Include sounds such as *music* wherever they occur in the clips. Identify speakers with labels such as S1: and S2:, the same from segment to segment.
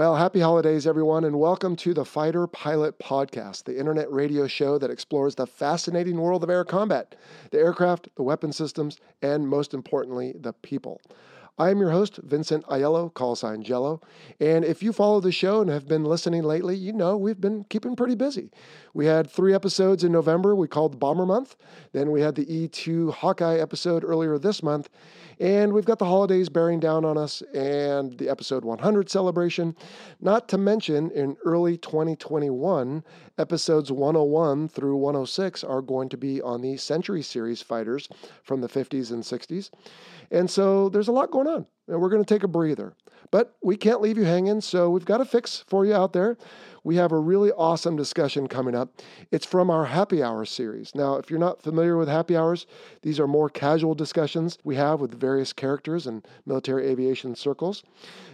S1: Well, happy holidays, everyone, and welcome to the Fighter Pilot Podcast, the internet radio show that explores the fascinating world of air combat, the aircraft, the weapon systems, and most importantly, the people. I am your host, Vincent Aiello, call sign Jello. And if you follow the show and have been listening lately, you know we've been keeping pretty busy. We had three episodes in November we called Bomber Month. Then we had the E2 Hawkeye episode earlier this month. And we've got the holidays bearing down on us and the episode 100 celebration. Not to mention, in early 2021, episodes 101 through 106 are going to be on the Century Series fighters from the 50s and 60s. And so there's a lot going on, and we're going to take a breather. But we can't leave you hanging, so we've got a fix for you out there we have a really awesome discussion coming up. It's from our happy hour series. Now, if you're not familiar with happy hours, these are more casual discussions we have with various characters in military aviation circles.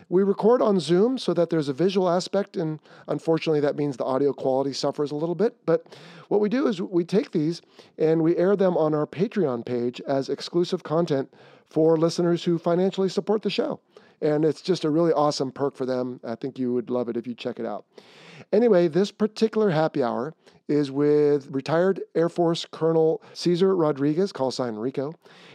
S1: We record on Zoom so that there's a visual aspect, and unfortunately, that means the audio quality suffers a little bit. But what we do is we take these and we air them on our Patreon page as exclusive content for listeners who financially support the show. And it's just a really awesome perk for them. I think you would love it if you check it out. Anyway, this particular happy hour is with retired Air Force Colonel Cesar Rodriguez, call sign Rico,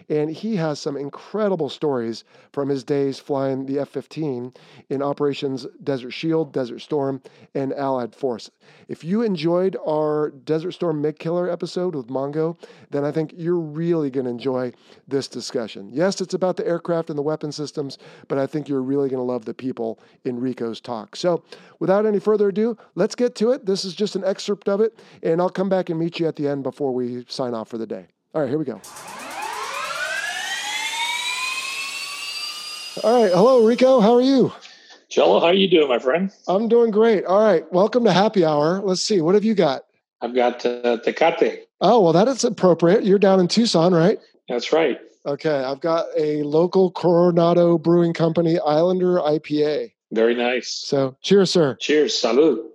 S1: and he has some incredible stories from his days flying the F 15 in operations Desert Shield, Desert Storm, and Allied Force. If you enjoyed our Desert Storm MiG Killer episode with Mongo, then I think you're really going to enjoy this discussion. Yes, it's about the aircraft and the weapon systems, but I think you're really going to love the people in Rico's talk. So, without any further ado, let's get to it. This is just an excerpt of it, and I'll come back and meet you at the end before we sign off for the day. All right, here we go. All right. Hello, Rico. How are you?
S2: Jello, how are you doing, my friend?
S1: I'm doing great. All right. Welcome to Happy Hour. Let's see. What have you got?
S2: I've got uh, Tecate.
S1: Oh, well, that is appropriate. You're down in Tucson, right?
S2: That's right.
S1: Okay. I've got a local Coronado Brewing Company Islander IPA.
S2: Very nice.
S1: So, cheers, sir.
S2: Cheers. Salud.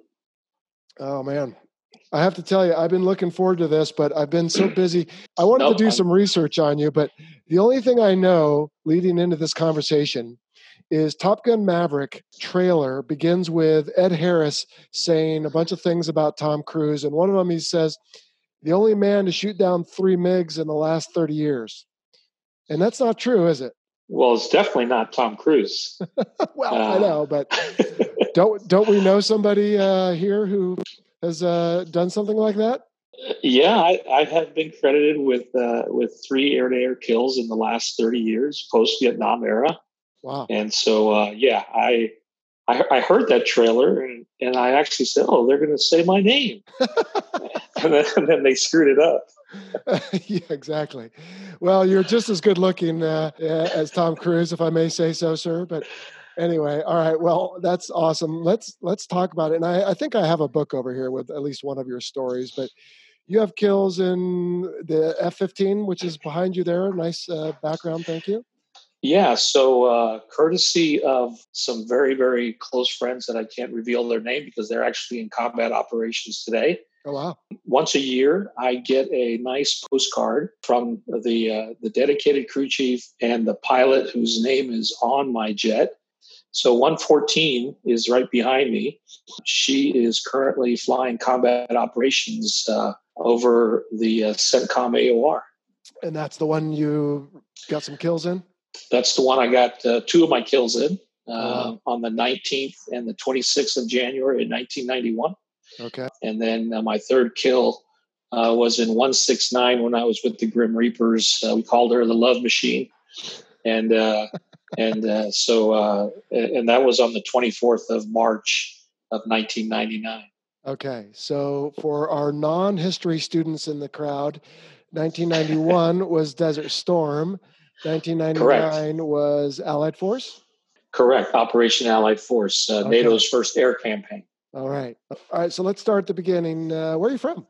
S1: Oh, man. I have to tell you, I've been looking forward to this, but I've been so *clears throat* busy. I wanted nope, to do I'm... some research on you, but the only thing I know leading into this conversation is Top Gun Maverick trailer begins with Ed Harris saying a bunch of things about Tom Cruise, and one of them he says, "The only man to shoot down three MiGs in the last thirty years," and that's not true, is it?
S2: Well, it's definitely not Tom Cruise. *laughs*
S1: well, uh, I know, but *laughs* don't don't we know somebody uh, here who has uh, done something like that?
S2: Yeah, I, I have been credited with uh, with three air to air kills in the last thirty years, post Vietnam era.
S1: Wow!
S2: And so, uh, yeah, I, I, I heard that trailer and and I actually said, "Oh, they're going to say my name," *laughs* and, then, and, then, they screwed it up. *laughs*
S1: yeah, exactly. Well, you're just as good looking uh, as Tom Cruise, if I may say so, sir. But anyway all right well that's awesome. Let's let's talk about it. And I, I think i have a book over here with at least one of your stories but you have kills in the f-15 which is behind you there. Nice uh, background thank you.
S2: Yeah so uh, courtesy of some very very close friends that i can't reveal their name because they're actually in combat operations today.
S1: Oh wow!
S2: Once a year, I get a nice postcard from the uh, the dedicated crew chief and the pilot whose name is on my jet. So 114 is right behind me. She is currently flying combat operations uh, over the uh, CENTCOM AOR.
S1: And that's the one you got some kills in?
S2: That's the one I got uh, two of my kills in uh, wow. on the 19th and the 26th of January in 1991.
S1: Okay.
S2: And then uh, my third kill uh, was in 169 when I was with the Grim Reapers. Uh, we called her the Love Machine. And uh, and uh, so uh, and that was on the 24th of March of 1999.
S1: Okay, so for our non-history students in the crowd, 1991 *laughs* was Desert Storm. 1999 Correct. was Allied Force.
S2: Correct. Operation Allied Force, uh, okay. NATO's first air campaign.
S1: All right. All right. So let's start at the beginning. Uh, where are you from?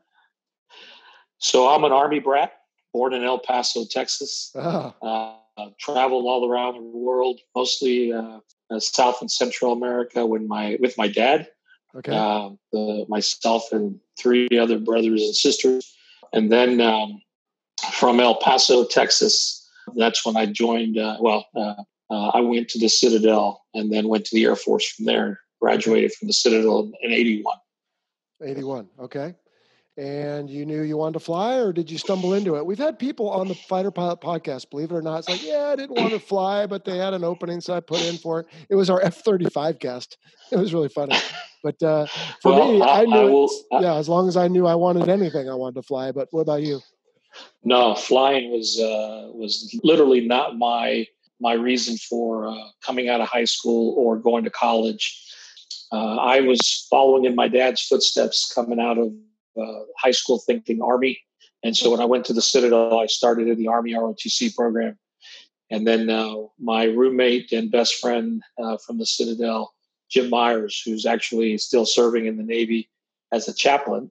S2: So I'm an Army brat, born in El Paso, Texas. Oh. Uh, traveled all around the world, mostly uh, uh, South and Central America, when my with my dad. Okay. Uh, the, myself and three other brothers and sisters, and then um, from El Paso, Texas. That's when I joined. Uh, well, uh, I went to the Citadel, and then went to the Air Force from there. Graduated from the Citadel in '81.
S1: 81. Okay and you knew you wanted to fly or did you stumble into it? We've had people on the fighter pilot podcast believe it or not it's like yeah i didn't want to fly but they had an opening so i put in for it. It was our f-35 guest. *laughs* It was really funny. But uh, for well, me i, I knew I will, it, yeah as long as i knew i wanted anything i wanted to fly but what about you?
S2: No flying was uh, was literally not my my reason for uh, coming out of high school or going to college. Uh, i was following in my dad's footsteps coming out of uh, high school thinking Army. And so when I went to the Citadel, I started in the Army ROTC program. And then uh, my roommate and best friend uh, from the Citadel, Jim Myers, who's actually still serving in the Navy as a chaplain.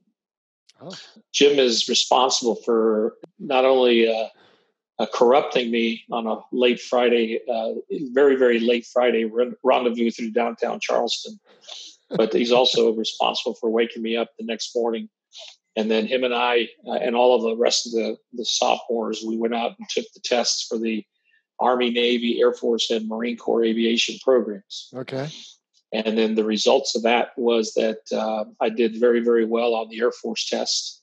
S2: Oh. Jim is responsible for not only uh, uh, corrupting me on a late Friday, uh, very, very late Friday rendezvous through downtown Charleston, but he's also responsible for waking me up the next morning and then him and I uh, and all of the rest of the, the sophomores, we went out and took the tests for the Army, Navy, Air Force, and Marine Corps aviation programs.
S1: Okay.
S2: And then the results of that was that uh, I did very, very well on the Air Force test.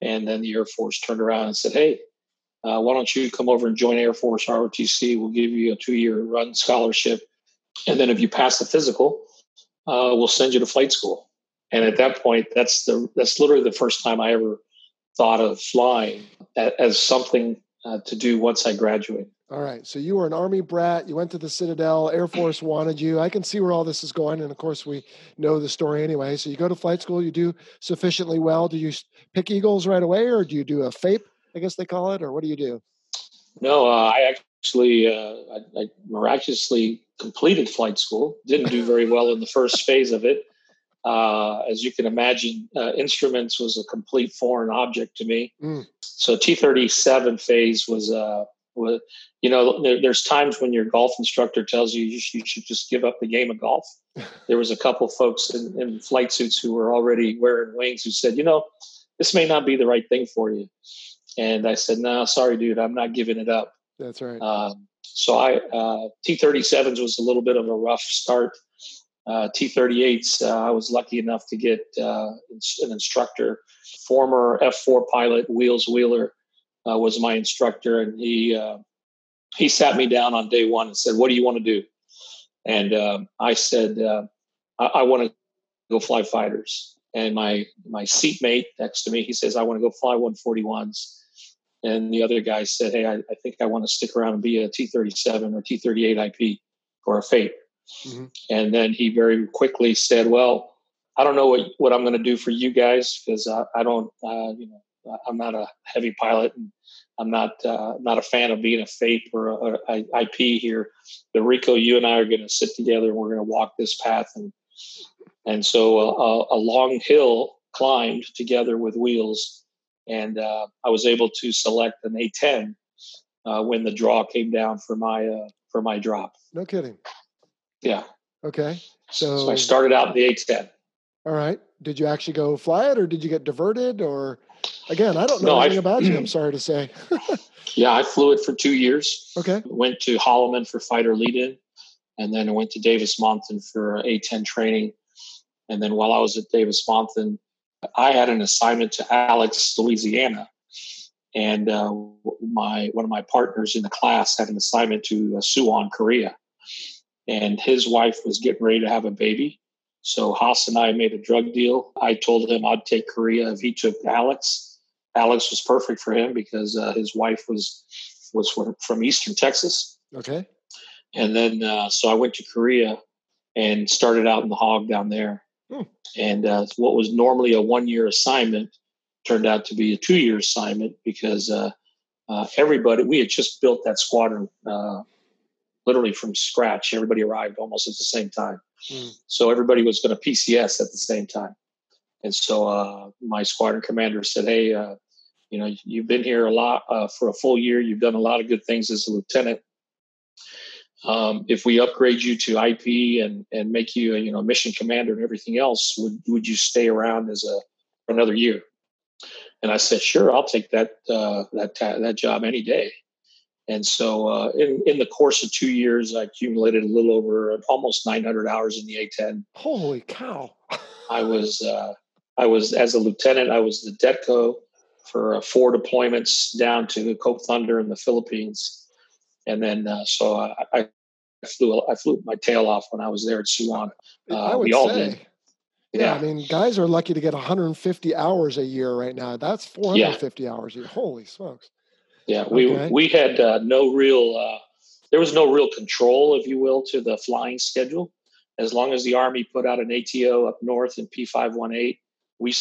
S2: And then the Air Force turned around and said, Hey, uh, why don't you come over and join Air Force ROTC? We'll give you a two year run scholarship. And then if you pass the physical, uh, we'll send you to flight school. And at that point, that's the that's literally the first time I ever thought of flying as something uh, to do once I graduated.
S1: All right. So you were an Army brat. You went to the Citadel. Air Force wanted you. I can see where all this is going. And of course, we know the story anyway. So you go to flight school. You do sufficiently well. Do you pick Eagles right away or do you do a FAIP, I guess they call it? Or what do you do?
S2: No, uh, I actually uh, I, I miraculously completed flight school. Didn't do very well in the first phase of it. Uh, as you can imagine, uh, instruments was a complete foreign object to me. Mm. So T37 phase was, uh, was you know, there, there's times when your golf instructor tells you you should, you should, just give up the game of golf. *laughs* There was a couple folks in, in, flight suits who were already wearing wings who said, you know, this may not be the right thing for you. And I said, no, sorry, dude, I'm not giving it up.
S1: That's right.
S2: Um, so I uh, T37s was a little bit of a rough start uh, T-38s. Uh, I was lucky enough to get uh, an instructor, former F-4 pilot Wheels Wheeler uh, was my instructor, and he he sat me down on day one and said, "What do you want to do?" And um, I said, "I, I want to go fly fighters." And my my seatmate next to me, he says, "I want to go fly 141s." And the other guy said, "Hey, I, I think I want to stick around and be a T-37 or T-38 IP or a FAIP." Mm-hmm. And then he very quickly said, "Well, I don't know what what I'm going to do for you guys because I, I, don't, uh, you know, I'm not a heavy pilot and I'm not uh, not a fan of being a FAIP or a, a, a IP here. But Rico, you and I are going to sit together and we're going to walk this path and and so a, a long hill climbed together with wheels, and uh, I was able to select an A10 uh, when the draw came down for my uh, for my drop.
S1: No kidding.
S2: Yeah.
S1: Okay. So,
S2: so I started out in the A10.
S1: All right. Did you actually go fly it or did you get diverted or again, I don't know no, anything I, about you, I'm *clears throat* sorry to say. *laughs*
S2: yeah, I flew it for two years.
S1: Okay.
S2: Went to Holloman for fighter lead in and then I went to Davis Monthan for A10 training. And then while I was at Davis Monthan, I had an assignment to Alex, Louisiana, and uh, my one of my partners in the class had an assignment to uh, Suwon, Korea and his wife was getting ready to have a baby. So Haas and I made a drug deal. I told him I'd take Korea if he took Alex. Alex was perfect for him because uh, his wife was was from Eastern Texas.
S1: Okay.
S2: And then uh, so I went to Korea and started out in the hog down there. Hmm. And uh, what was normally a one year assignment turned out to be a two year assignment because uh, uh, everybody we had just built that squadron uh, literally from scratch. Everybody arrived almost at the same time. Mm. So everybody was going to PCS at the same time. And so uh, my squadron commander said, Hey, uh, you know, you've been here a lot uh, for a full year. You've done a lot of good things as a lieutenant. Um, if we upgrade you to IP and and make you a you know mission commander and everything else, would would you stay around as a for another year? And I said, sure, I'll take that uh, that ta- that job any day. And so, uh, in in the course of two years, I accumulated a little over almost 900 hours in the A10.
S1: Holy cow!
S2: I was uh, I was as a lieutenant. I was the DETCO for uh, four deployments down to Cope Thunder in the Philippines, and then uh, so I, I, flew I flew my tail off when I was there at Suwon.
S1: I uh, would we all say. Did. Yeah. yeah. I mean, guys are lucky to get 150 hours a year right now. That's 450 yeah. hours a year. Holy smokes!
S2: Yeah, we okay. we had uh, no real uh, there was no real control, if you will, to the flying schedule. As long as the Army put out an ATO up north in P518, we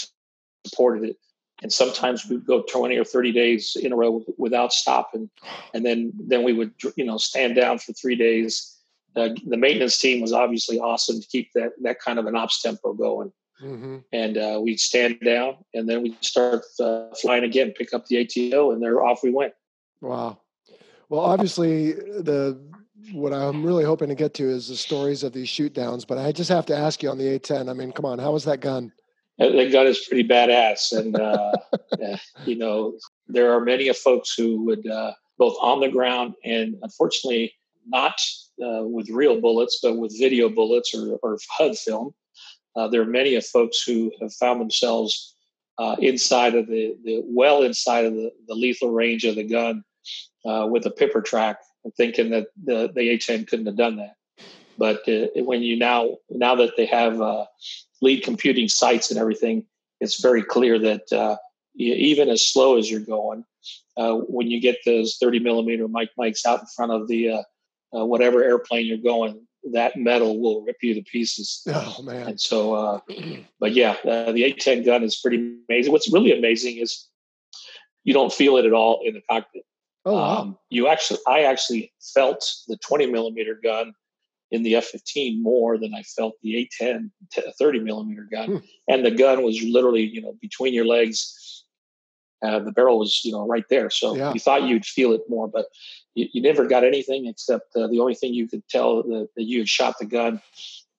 S2: supported it. And sometimes we'd go 20 or 30 days in a row without stopping. And then, then we would, you know, stand down for three days. Uh, the maintenance team was obviously awesome to keep that, that kind of an ops tempo going. Mm-hmm. And uh, we'd stand down and then we'd start uh, flying again, pick up the ATO, and there off we went.
S1: Wow. Well, obviously, the what I'm really hoping to get to is the stories of these shoot downs. But I just have to ask you on the A10. I mean, come on, how was that gun?
S2: That gun is pretty badass, and uh, *laughs* you know there are many of folks who would uh, both on the ground and unfortunately not uh, with real bullets, but with video bullets or, or HUD film uh, there are many of folks who have found themselves uh, inside of the, the well inside of the, the lethal range of the gun uh, with a pipper track, thinking that the, the A10 couldn't have done that. But uh, when you now now that they have uh, lead computing sights and everything, it's very clear that uh, even as slow as you're going, when you get those 30 millimeter mic mics out in front of the whatever airplane you're going, that metal will rip you to pieces.
S1: Oh man!
S2: And so, uh, but yeah, uh, the A10 gun is pretty amazing. What's really amazing is you don't feel it at all in the cockpit.
S1: Oh wow! Um,
S2: you actually, I actually felt the 20 millimeter gun in the F-15 more than I felt the A10 30 millimeter gun, hmm. and the gun was literally, you know, between your legs uh, the barrel was you know right there. So yeah. you thought you'd feel it more but you, you never got anything except uh, the only thing you could tell that, that you had shot the gun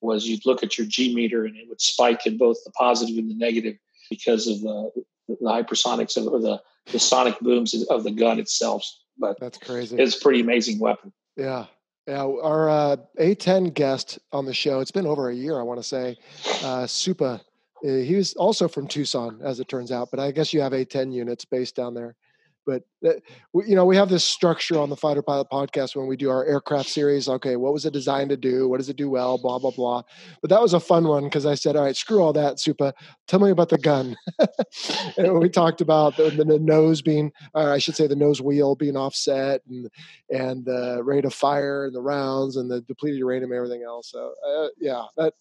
S2: was you'd look at your g meter and it would spike in both the positive and the negative because of uh, the hypersonics of, or the, the sonic booms of the gun itself. But
S1: that's crazy.
S2: it's a pretty amazing weapon.
S1: Yeah. Yeah, our uh, A10 guest on the show, it's been over a year, I want to say, uh, Supa he was also from Tucson, as it turns out, but I guess you have A10 units based down there. But uh, you know, we have this structure on the Fighter Pilot podcast when we do our aircraft series. Okay, what was it designed to do? What does it do well? Blah blah blah. But that was a fun one because I said, "All right, screw all that, Supa. Tell me about the gun." *laughs* and we talked about the, the nose being, or I should say, the nose wheel being offset, and and the rate of fire, and the rounds, and the depleted uranium, and everything else. So uh, yeah, that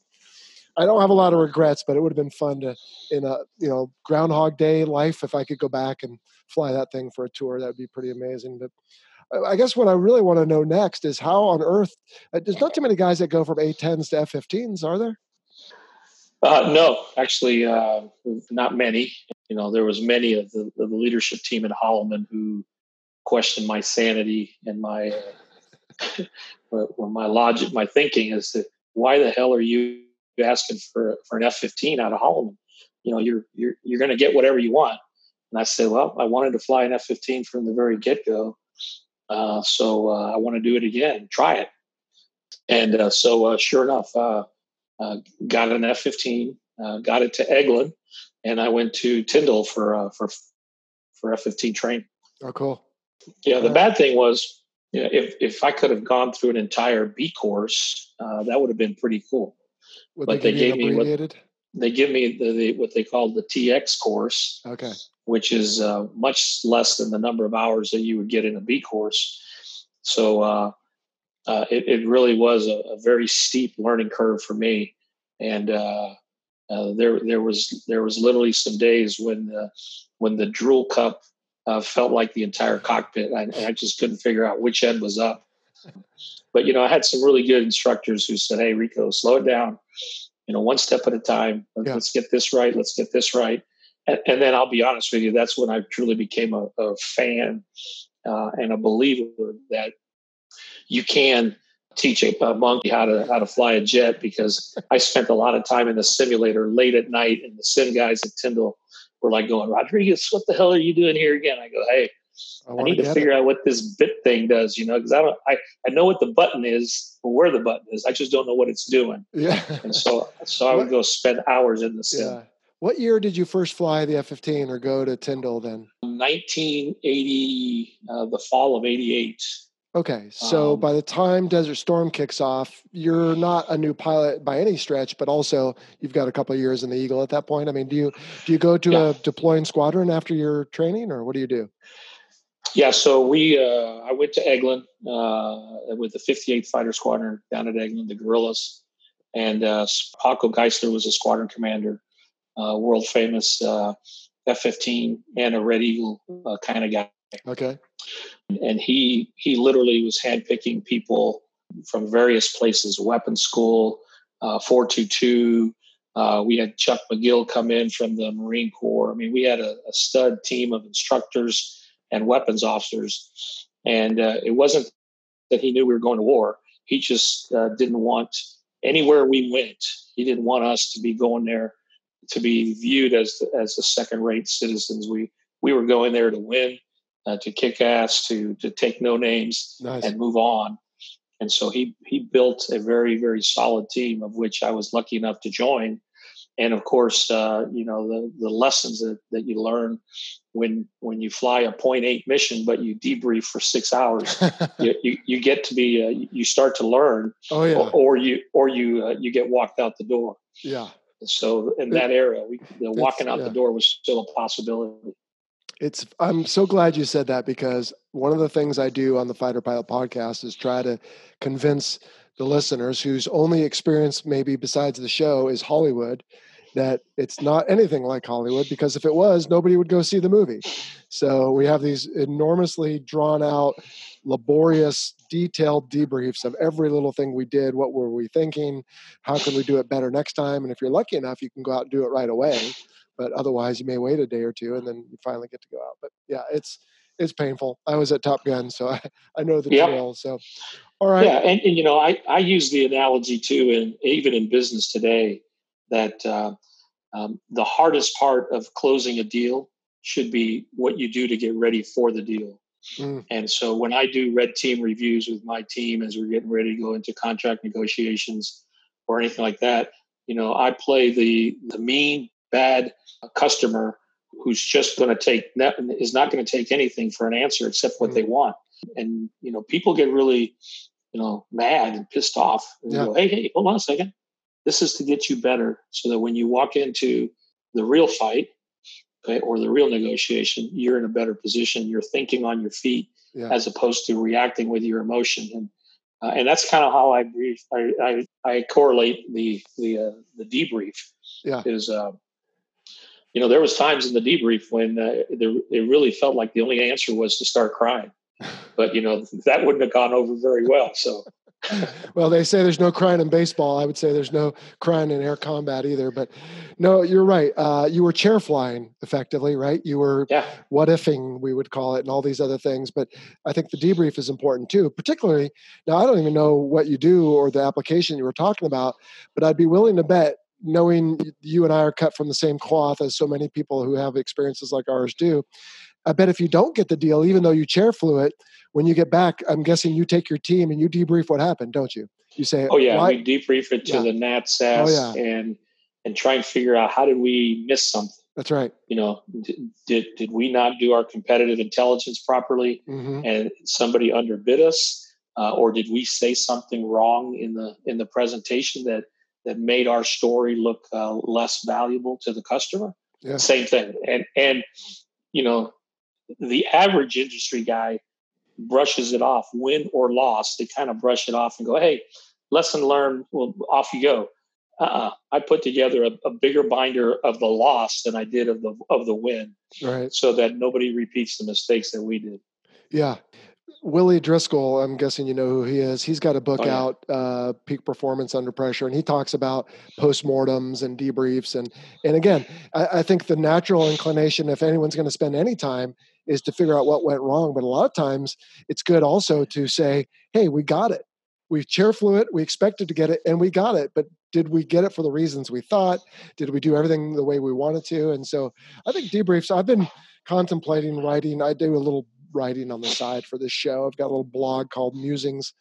S1: I don't have a lot of regrets, but it would have been fun to in a you know Groundhog Day life if I could go back and fly that thing for a tour. That would be pretty amazing. But I guess what I really want to know next is how on earth uh, there's not too many guys that go from A10s to F15s, are there?
S2: Uh, no, actually, uh, not many. You know, there was many of the, the leadership team at Holloman who questioned my sanity and my *laughs* uh, my logic, my thinking is that why the hell are you asking for for an F fifteen out of Holloman. You know, you're you're you're going to get whatever you want. And I said, well, I wanted to fly an F fifteen from the very get go, uh, so uh, I want to do it again, try it. And uh, so, uh, sure enough, uh, uh, got an F fifteen, got it to Eglin, and I went to Tyndall for for for F fifteen training.
S1: Oh, cool.
S2: Yeah, the bad thing was you know, if if I could have gone through an entire B course, uh, that would have been pretty cool.
S1: Would but they, they gave me what
S2: they give me the, the, what they call the TX course.
S1: Okay.
S2: Which is uh, much less than the number of hours that you would get in a B course. So uh, uh, it, it, really was a, a, very steep learning curve for me, and uh, uh, there there was there was literally some days when the when the drool cup uh, felt like the entire cockpit. I, I just couldn't figure out which end was up. But you know, I had some really good instructors who said, "Hey, Rico, slow it down. You know, one step at a time. Let's, yeah. let's get this right. Let's get this right." And, and, then I'll be honest with you, that's when I truly became a, a fan uh, and a believer that you can teach a, a, monkey how to how to fly a jet because I spent a lot of time in the simulator late at night, and the sim guys at Tyndall were like going, "Rodriguez, what the hell are you doing here again?" I go, "Hey, I, I need to figure it. out what this bit thing does, you know, because I don't, I, I know what the button is, or where the button is. I just don't know what it's doing.
S1: Yeah.
S2: and so, so I would go spend hours in the sim. Yeah.
S1: What year did you first fly the F-15 or go to Tyndall then?
S2: 1980, uh, the fall of 88.
S1: Okay, so um, by the time Desert Storm kicks off, you're not a new pilot by any stretch, but also you've got a couple of years in the Eagle at that point. I mean, do you do you go to yeah. a deploying squadron after your training, or what do you do?
S2: Yeah, so we uh, I went to Eglin uh, with the 58th Fighter Squadron down at Eglin, the Guerrillas, and uh, Paco Geisler was a squadron commander, uh, world famous uh, F-15 and a Red Eagle uh, kind of guy.
S1: Okay
S2: and he he literally was handpicking people from various places, weapons school, uh, 422. Uh, we had Chuck McGill come in from the Marine Corps. I mean, we had a, a stud team of instructors and weapons officers. And uh, it wasn't that he knew we were going to war. He just uh, didn't want anywhere we went. He didn't want us to be going there to be viewed as as the second rate citizens. We we were going there to win uh, to kick ass, to to take no names nice. and move on. And so he he built a very very solid team of which I was lucky enough to join. And of course, uh, you know the the lessons that, that you learn when when you fly a point 0.8 mission, but you debrief for six hours, *laughs* you, you, you get to be uh, you start to learn,
S1: oh, yeah.
S2: or, or you or you uh, you get walked out the door.
S1: Yeah.
S2: So in that era, we, the walking out yeah. the door was still a possibility.
S1: It's I'm so glad you said that because one of the things I do on the Fighter Pilot podcast is try to convince the listeners whose only experience maybe besides the show is Hollywood that it's not anything like Hollywood because if it was nobody would go see the movie. So we have these enormously drawn out laborious detailed debriefs of every little thing we did. What were we thinking? How can we do it better next time? And if you're lucky enough you can go out and do it right away. But otherwise you may wait a day or two and then you finally get to go out. But yeah it's it's painful. I was at top gun so i, *laughs* I know the yep. drill. So all right
S2: yeah and, and, you know i i use the analogy too and even in business today that uh, um, the hardest part of closing a deal should be what you do to get ready for the deal mm. and so when i do red team reviews with my team as we're getting ready to go into contract negotiations or anything like that you know i play the the mean bad customer who's just going to take is not going to take anything for an answer except what mm-hmm. they want and you know people get really you know mad and pissed off and yeah. go hey hey hold on a second this is to get you better so that when you walk into the real fight okay, or the real negotiation you're in a better position you're thinking on your feet yeah. as opposed to reacting with your emotion and uh, and that's kind of how I brief. I, I, I correlate the the uh, the debrief.
S1: Yeah.
S2: Is uh, you know, there was times in the debrief when uh, there, it really felt like the only answer was to start crying. But you know, that wouldn't have gone over very well. So, *laughs*
S1: well, they say there's no crying in baseball. I would say there's no crying in air combat either. But no, you're right. Uh, you were chair flying effectively, right? You were
S2: yeah.
S1: what ifing, we would call it, and all these other things. But I think the debrief is important too, particularly now. I don't even know what you do or the application you were talking about, but I'd be willing to bet knowing you and I are cut from the same cloth as so many people who have experiences like ours do. I bet if you don't get the deal, even though you chair flew it, when you get back, I'm guessing you take your team and you debrief what happened, don't you? You say,
S2: "Oh yeah, we debrief it to yeah. the NAT SAS oh, yeah. and and try and figure out how did we miss something."
S1: That's right.
S2: You know, did did, did we not do our competitive intelligence properly, mm-hmm. and somebody underbid us, uh, or did we say something wrong in the in the presentation that that made our story look uh, less valuable to the customer. Yeah. Same thing. And and you know, the average industry guy brushes it off, win or loss. They kind of brush it off and go, "Hey, lesson learned. Well, off you go." Uh-uh. I put together a, a, bigger binder of the loss than I did of the of the win,
S1: right?
S2: So that nobody repeats the mistakes that we did.
S1: Yeah, Willie Driscoll, I'm guessing you know who he is. He's got a book
S2: Oh, yeah.
S1: out, uh, Peak Performance Under Pressure, and he talks about postmortems and debriefs. And and again, I, I think the natural inclination, if anyone's going to spend any time, is to figure out what went wrong. But a lot of times, it's good also to say, "Hey, we got it. We chair flew it. We expected to get it, and we got it. But did we get it for the reasons we thought? Did we do everything the way we wanted to?" And so, I think debriefs. I've been contemplating writing. I do a little writing on the side for this show. I've got a little blog called Musings,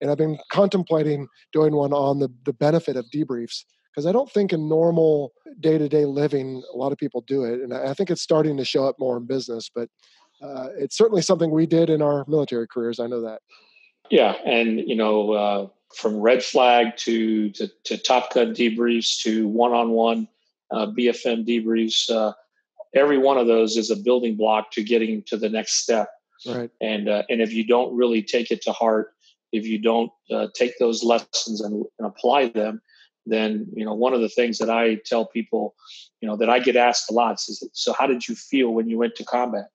S1: and I've been contemplating doing one on the the benefit of debriefs because I don't think in normal day to day living a lot of people do it, and I think it's starting to show up more in business. But uh, it's certainly something we did in our military careers. I know that.
S2: Yeah, and you know, uh, from red flag to to, to Top Gun debriefs to one on one BFM debriefs, uh, every one of those is a building block to getting to the next step.
S1: Right.
S2: And uh, and if you don't really take it to heart, if you don't uh, take those lessons and, and apply them, then you know one of the things that I tell people, you know, that I get asked a lot is, so how did you feel when you went to combat?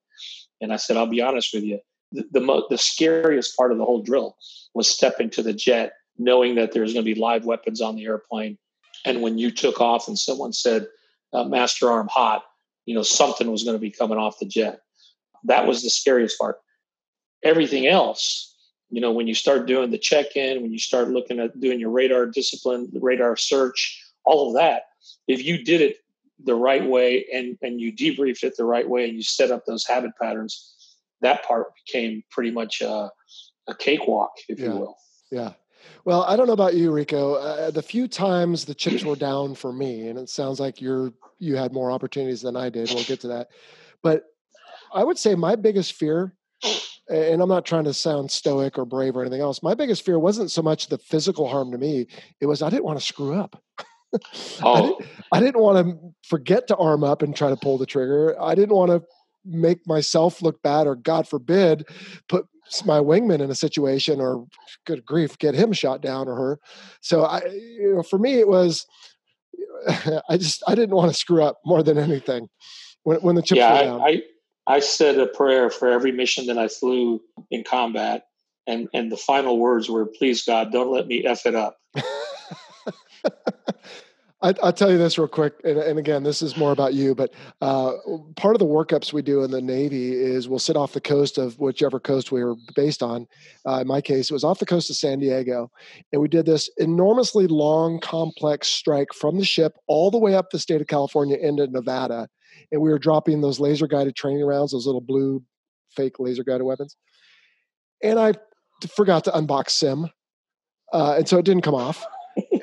S2: And I said, I'll be honest with you, the the, mo- the scariest part of the whole drill was stepping to the jet, knowing that there's going to be live weapons on the airplane, and when you took off and someone said, uh, "Master arm hot," you know something was going to be coming off the jet. That was the scariest part. Everything else, you know, when you start doing the check-in, when you start looking at doing your radar discipline, the radar search, all of that, if you did it the right way and and you debriefed it the right way and you set up those habit patterns, that part became pretty much uh, a cakewalk, if
S1: Yeah.
S2: you will.
S1: Yeah. Well, I don't know about you, Rico. Uh, the few times the chips were down for me, and it sounds like you're you had more opportunities than I did. We'll get to that. But I would say my biggest fear, and I'm not trying to sound stoic or brave or anything else. My biggest fear wasn't so much the physical harm to me; it was I didn't want to screw up. *laughs* I,
S2: Oh,
S1: didn't, I didn't want to forget to arm up and try to pull the trigger. I didn't want to make myself look bad, or God forbid, put my wingman in a situation, or good grief, get him shot down or her. So I, you know, for me, it was *laughs* I just I didn't want to screw up more than anything when when the chips
S2: yeah,
S1: were down.
S2: I I said a prayer for every mission that I flew in combat, and and the final words were, "Please God, don't let me f it up." *laughs*
S1: I, I'll tell you this real quick, and, and again, this is more about you, but uh, part of the workups we do in the Navy is we'll sit off the coast of whichever coast we were based on. Uh, in my case, it was off the coast of San Diego, and we did this enormously long, complex strike from the ship all the way up the state of California into Nevada, and we were dropping those laser guided training rounds, those little blue fake laser guided weapons, and I forgot to unbox Sim, uh, and so it didn't come off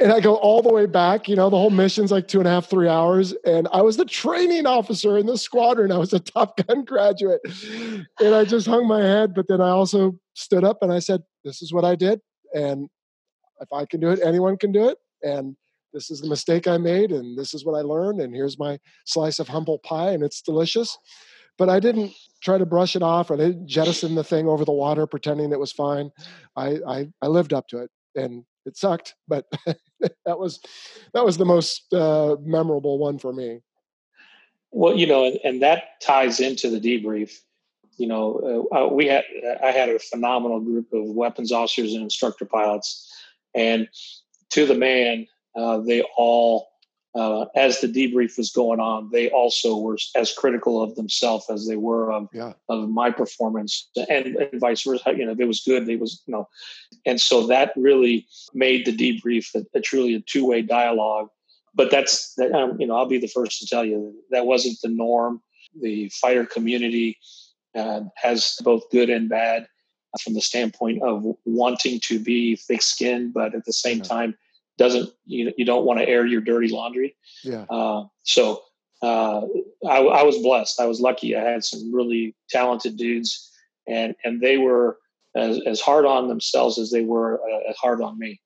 S1: and I go all the way back. You know, the whole mission's like two and a half, three hours. And I was the training officer in the squadron. I was a Top Gun graduate. And I just hung my head. But then I also stood up and I said, This is what I did. And if I can do it, anyone can do it. And this is the mistake I made. And this is what I learned. And here's my slice of humble pie. And it's delicious. But I didn't try to brush it off. Or I didn't jettison the thing over the water pretending it was fine. I, I, I lived up to it. And it sucked, but *laughs* that was that was the most uh, memorable one for me.
S2: Well, you know, and, that ties into the debrief. You know, uh, uh, we had I had a phenomenal group of weapons officers and instructor pilots, and to the man, uh, they all, uh, as the debrief was going on, they also were as critical of themselves as they were of
S1: Yeah,
S2: of my performance, and, and vice versa. You know, if it was good, they was you know, and so that really made the debrief a, a truly a two way dialogue. But that's that. Um, you know, I'll be the first to tell you that wasn't the norm. The fighter community uh, has both good and bad uh, from the standpoint of wanting to be thick skinned, but at the same
S1: Yeah.
S2: time doesn't you you don't want to air your dirty laundry.
S1: yeah,
S2: Uh, so uh, I, I was blessed. I was lucky. I had some really talented dudes, and and they were as, as hard on themselves as they were uh, hard on me.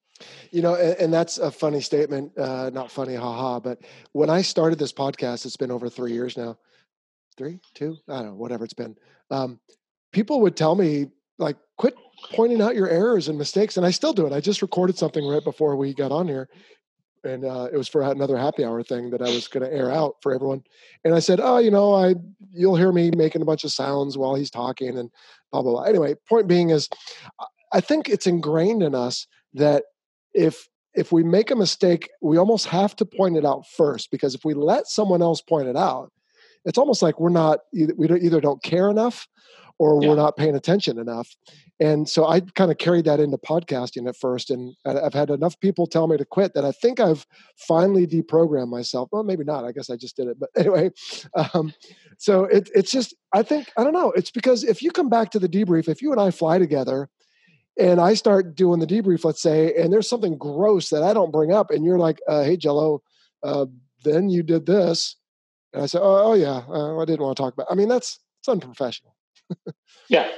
S1: you know, and, and that's a funny statement. Uh, not funny, haha. But when I started this podcast, it's been over three years now. Three, two, I don't know, whatever it's been. Um, people would tell me like, quit pointing out your errors and mistakes, and I still do it. I just recorded something right before we got on here, and uh, it was for another happy hour thing that I was going to air out for everyone. And I said, "Oh, you know, I you'll hear me making a bunch of sounds while he's talking and blah blah blah." Anyway, point being is, I think it's ingrained in us that if if we make a mistake, we almost have to point it out first because if we let someone else point it out, it's almost like we're not we don't, either don't care enough or yeah. we're not paying attention enough. And so I kind of carried that into podcasting at first. And I've had enough people tell me to quit that I think I've finally deprogrammed myself. Well, maybe not. I guess I just did it. But *laughs* anyway, um, so it, it's just, I think, I don't know. It's because if you come back to the debrief, if you and I fly together, and I start doing the debrief, let's say, and there's something gross that I don't bring up, and you're like, uh, "Hey, Jello, uh, then you did this," and I say, "Oh, oh yeah, uh, I didn't want to talk about." I mean, that's it's unprofessional.
S2: Yeah.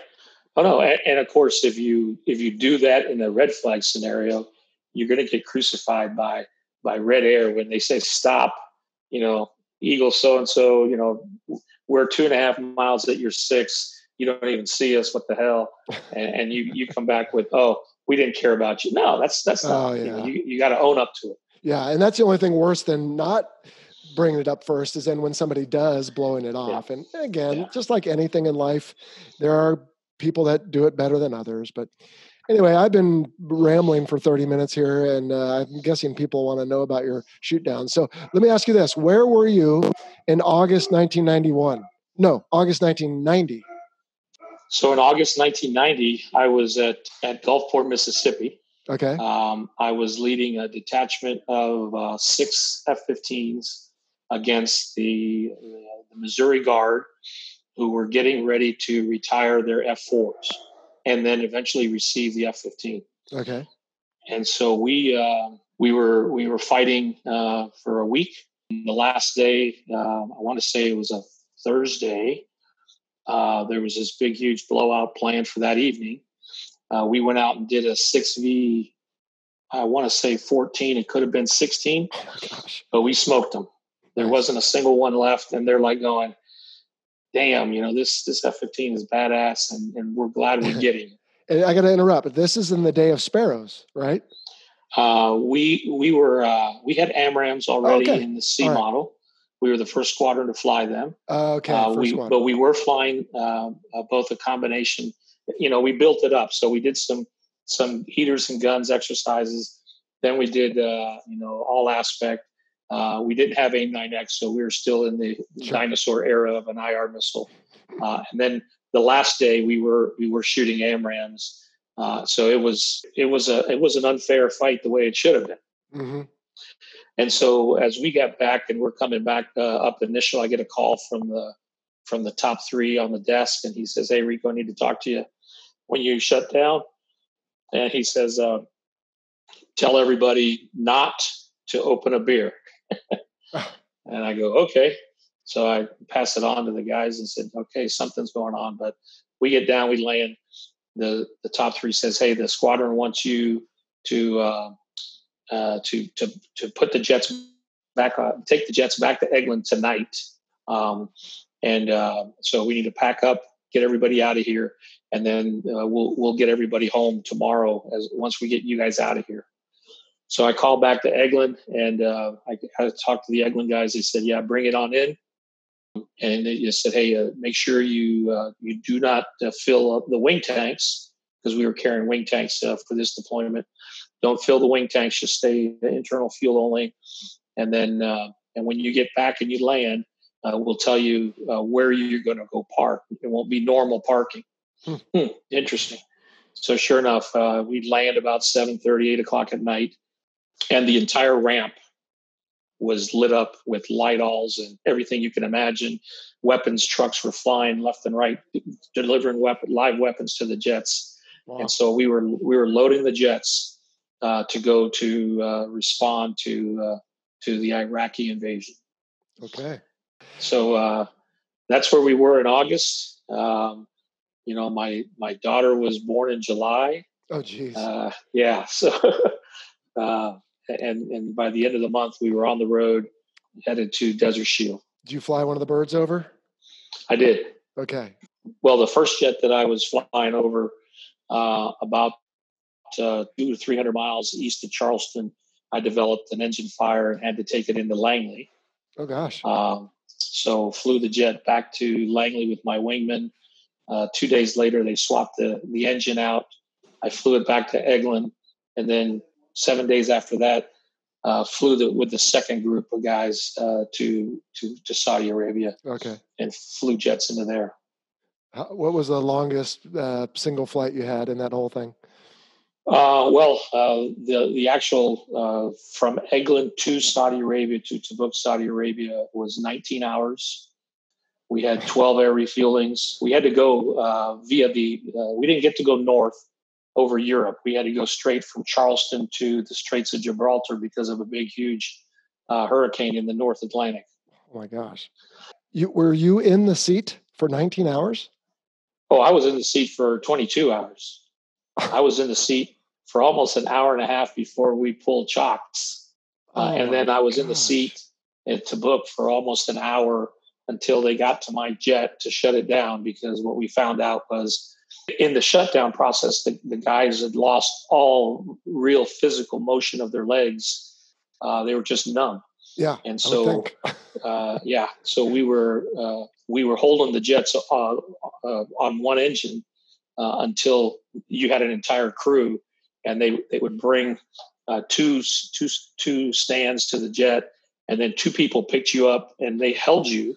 S2: Oh no, and, and, of course, if you if you do that in a red flag scenario, you're going to get crucified by by red air when they say stop. You know, Eagle so and so. You know, we're two and a half miles at your six. You don't even see us. What the hell? *laughs* And, and you you come back with oh we didn't care about you. No, that's that's not. Oh, yeah. You, know, you, you got to own up to it.
S1: Yeah, and that's the only thing worse than not bringing it up first is then when somebody does blowing it off. Yeah. And again, yeah. just like anything in life, there are people that do it better than others. But anyway, I've been rambling for 30 minutes here, and uh, I'm guessing people want to know about your shoot down. So let me ask you this Where were you in August 1991? No, August 1990.
S2: So in August 1990, I was at, at Gulfport, Mississippi.
S1: Okay.
S2: Um, I was leading a detachment of uh, six F 15s against the, uh, the Missouri Guard, who were getting ready to retire their F 4s and then eventually receive the F 15.
S1: Okay.
S2: And so we, uh, we were we were fighting uh, for a week. The last day, um, I want to say it was a Thursday. Uh, there was this big, huge blowout planned for that evening. Uh, we went out and did a 6v, I want to say 14. It could have been 16, oh but we smoked them. There wasn't a single one left, and they're like going, "Damn, you know this this F-15 is badass, and, and we're glad we're getting
S1: it." *laughs* I got to interrupt, this is in the day of sparrows, right?
S2: Uh, we we were uh, we had AMRAAMs already okay. in the C right. model. We were the first squadron to fly them.
S1: Uh, okay, uh,
S2: we, but we were flying uh, uh, both a combination. You know, we built it up, so we did some some heaters and guns exercises. Then we did you know all aspect uh, we didn't have AIM-9X, so we were still in the sure. dinosaur era of an IR missile. Uh, and then the last day we were we were shooting AMRAAMs. Uh, so it was it was a it was an unfair fight the way it should have been. Mm-hmm. And so as we got back and we're coming back uh, up initial, I get a call from the from the top three on the desk, and he says, "Hey Rico, I need to talk to you when you shut down." And he says, uh, "Tell everybody not to open a beer." *laughs* and I go, okay. So I pass it on to the guys and said, okay, something's going on. But we get down, we land. The the top three says, hey, the squadron wants you to uh, uh, to to to put the jets back, uh, take the jets back to Eglin tonight. Um, and uh, so we need to pack up, get everybody out of here, and then uh, we'll we'll get everybody home tomorrow as once we get you guys out of here. So I called back to Eglin and uh, I, I talked to the Eglin guys. They said, "Yeah, bring it on in." And they just said, "Hey, uh, make sure you uh, you do not uh, fill up the wing tanks because we were carrying wing tanks uh, for this deployment. Don't fill the wing tanks; just stay internal fuel only. And then uh, and when you get back and you land, we'll tell you where you're going to go park. It won't be normal parking. Hmm. Hmm, interesting." So sure enough, we land about 7 30, 8 o'clock at night and the entire ramp was lit up with light alls and everything you can imagine. Weapons trucks were flying left and right, delivering weapon, live weapons to the jets. Wow. And so we were we were loading the jets uh, to go to uh, respond to uh, to the Iraqi invasion.
S1: Okay.
S2: So uh, that's where we were in August. Um, you know, my my daughter was born in July.
S1: Oh, geez.
S2: Uh, yeah. *laughs* So. And and by the end of the month, we were on the road headed to Desert Shield.
S1: Did you fly one of the birds over?
S2: I did.
S1: Okay.
S2: Well, the first jet that I was flying over uh, about uh, two to three hundred miles east of Charleston I developed an engine fire and had to take it into Langley.
S1: Oh gosh.
S2: Um, so flew the jet back to Langley with my wingman. Uh, two days later, they swapped the the engine out. I flew it back to Eglin, and then seven days after that, uh, flew the, with the second group of guys uh, to to to Saudi Arabia.
S1: Okay.
S2: And flew jets into there.
S1: What was the longest uh, single flight you had in that whole thing?
S2: Uh, well, uh, the the actual uh, from Eglin to Saudi Arabia to Tabuk, Saudi Arabia, was 19 hours. We had 12 air refuelings. We had to go uh, via the. Uh, we didn't get to go north over Europe. We had to go straight from Charleston to the Straits of Gibraltar because of a big, huge uh, hurricane in the North Atlantic.
S1: Oh my gosh! You were you in the seat for 19 hours?
S2: Oh, I was in the seat for 22 hours. *laughs* I was in the seat for almost an hour and a half before we pulled chocks. Uh, oh and then I was gosh. in the seat at Tabuk for almost an hour until they got to my jet to shut it down because what we found out was in the shutdown process, the, the guys had lost all real physical motion of their legs. Uh, they were just numb.
S1: Yeah.
S2: And so, *laughs* uh, yeah, so we were, uh, we were holding the jets uh, uh, on one engine uh, until you had an entire crew and they, they would bring two, two, two stands to the jet and then two people picked you up and they held you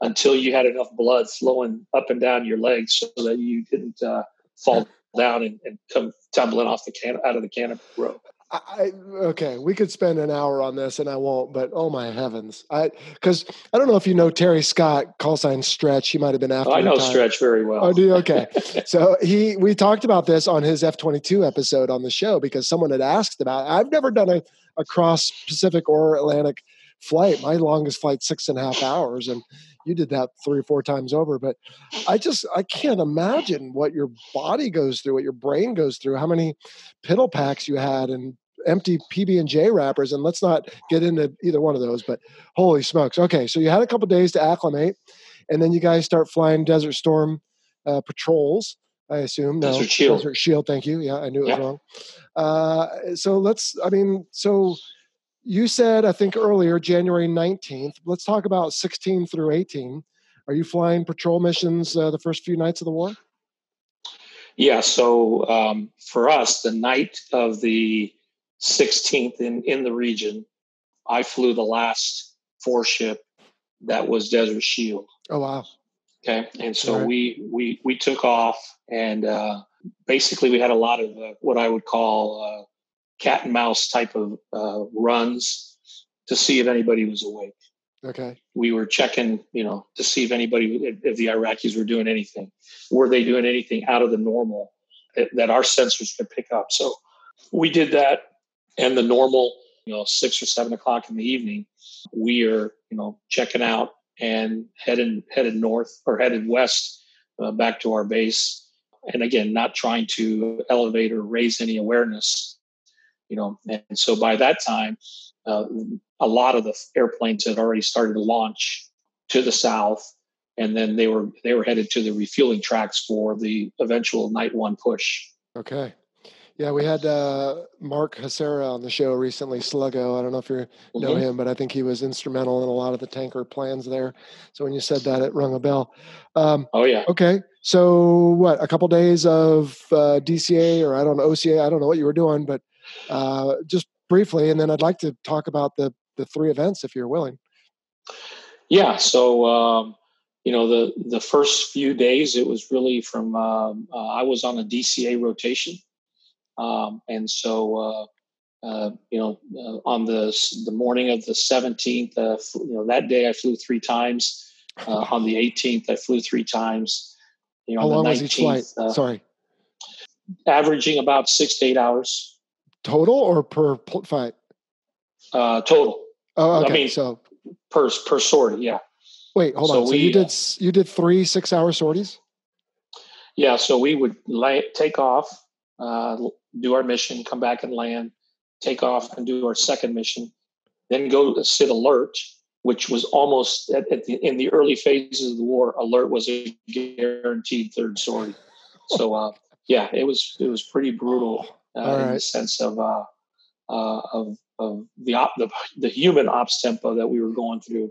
S2: until you had enough blood flowing up and down your legs so that you didn't uh, fall down and, and, come tumbling off the can out of the canopy rope.
S1: I, okay, we could spend an hour on this, and I won't. But oh my heavens, I because I don't know if you know Terry Scott, call sign Stretch. He might have been after.
S2: Oh, I know Stretch very well.
S1: Oh, do you? Okay. *laughs* so he we talked about this on his F twenty two episode on the show because someone had asked about. It. I've never done a, a cross Pacific or Atlantic flight. My longest flight six and a half hours, and you did that three or four times over. But I just I can't imagine what your body goes through, what your brain goes through, how many piddle packs you had, and empty PB and J wrappers. And let's not get into either one of those. But holy smokes! Okay, so you had a couple days to acclimate, and then you guys start flying Desert Storm uh, patrols. I assume
S2: no Desert Shield.
S1: Desert Shield. Thank you. Yeah, I knew it yeah. was wrong. Uh, so let's. I mean, so you said, I think earlier, January 19th. Let's talk about 16 through 18. Are you flying patrol missions uh, the first few nights of the war?
S2: Yeah. So um, for us, the night of the 16th in, in the region, I flew the last four ship that was Desert Shield.
S1: Oh, wow.
S2: Okay. And so right. we, we, we took off and uh, basically we had a lot of uh, what I would call uh, cat and mouse type of uh, runs to see if anybody was awake.
S1: Okay.
S2: We were checking, you know, to see if anybody, if the Iraqis were doing anything. Were they doing anything out of the normal that, that our sensors could pick up? So we did that. And the normal, you know, six or seven o'clock in the evening, we are, you know, checking out and heading headed north or headed west uh, back to our base. And again, not trying to elevate or raise any awareness you know and so by that time uh, a lot of the airplanes had already started to launch to the south and then they were they were headed to the refueling tracks for the eventual night one push.
S1: Okay. Yeah we had uh, mark hasara on the show recently sluggo. I don't know if you know mm-hmm. him but i think he was instrumental in a lot of the tanker plans there. So when you said that it rung a bell.
S2: Um, oh yeah.
S1: okay so what a couple days of uh, dca or i don't know oca i don't know what you were doing but uh, just briefly, and then I'd like to talk about the the three events if you're willing.
S2: Yeah. So um, you know the the first few days it was really from um, uh, I was on a DCA rotation, um, and so. Uh, uh, you know, uh, on the the morning of the 17th, uh, you know, that day I flew three times. Uh, on the 18th, I flew three times.
S1: You know, How long 19th, was each flight? Sorry,
S2: averaging about six to eight hours
S1: total or per fight?
S2: Uh, total.
S1: Oh, okay. I mean, so
S2: per per sortie, yeah.
S1: Wait, hold so on. So we, you did you did three six hour sorties?
S2: Yeah. So we would lay, take off, uh, do our mission, come back and land, take off and do our second mission, then go sit alert, which was almost at, at the, in the early phases of the war. Alert was a guaranteed third sortie. So uh, yeah, it was it was pretty brutal uh, right. in the sense of uh, uh, of of the, op, the the human ops tempo that we were going through.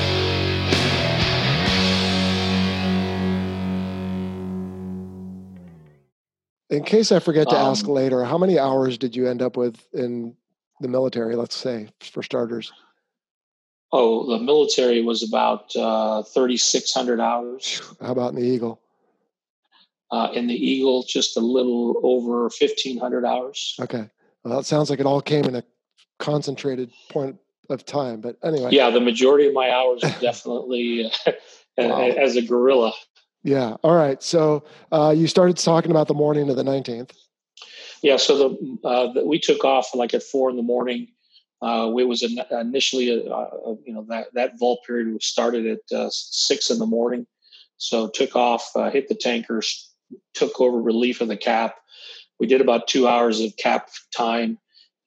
S1: In case I forget to um, ask later, how many hours did you end up with in the military, let's say, for starters?
S2: Oh, the military was about uh, 3,600 hours.
S1: How about in the Eagle?
S2: Uh, in the Eagle, just a little over 1,500 hours.
S1: Okay. Well, it sounds like it all came in a concentrated point of time. But anyway.
S2: Yeah, the majority of my hours are *laughs* definitely uh, *laughs* wow. as a guerrilla.
S1: Yeah. All right. So uh, you started talking about the morning of the 19th.
S2: Yeah. So the, uh, the we took off like at four in the morning. Uh, it was initially, a, a, you know, that, that vul period was started at uh, six in the morning. So took off, uh, hit the tankers, took over relief of the cap. We did about two hours of cap time.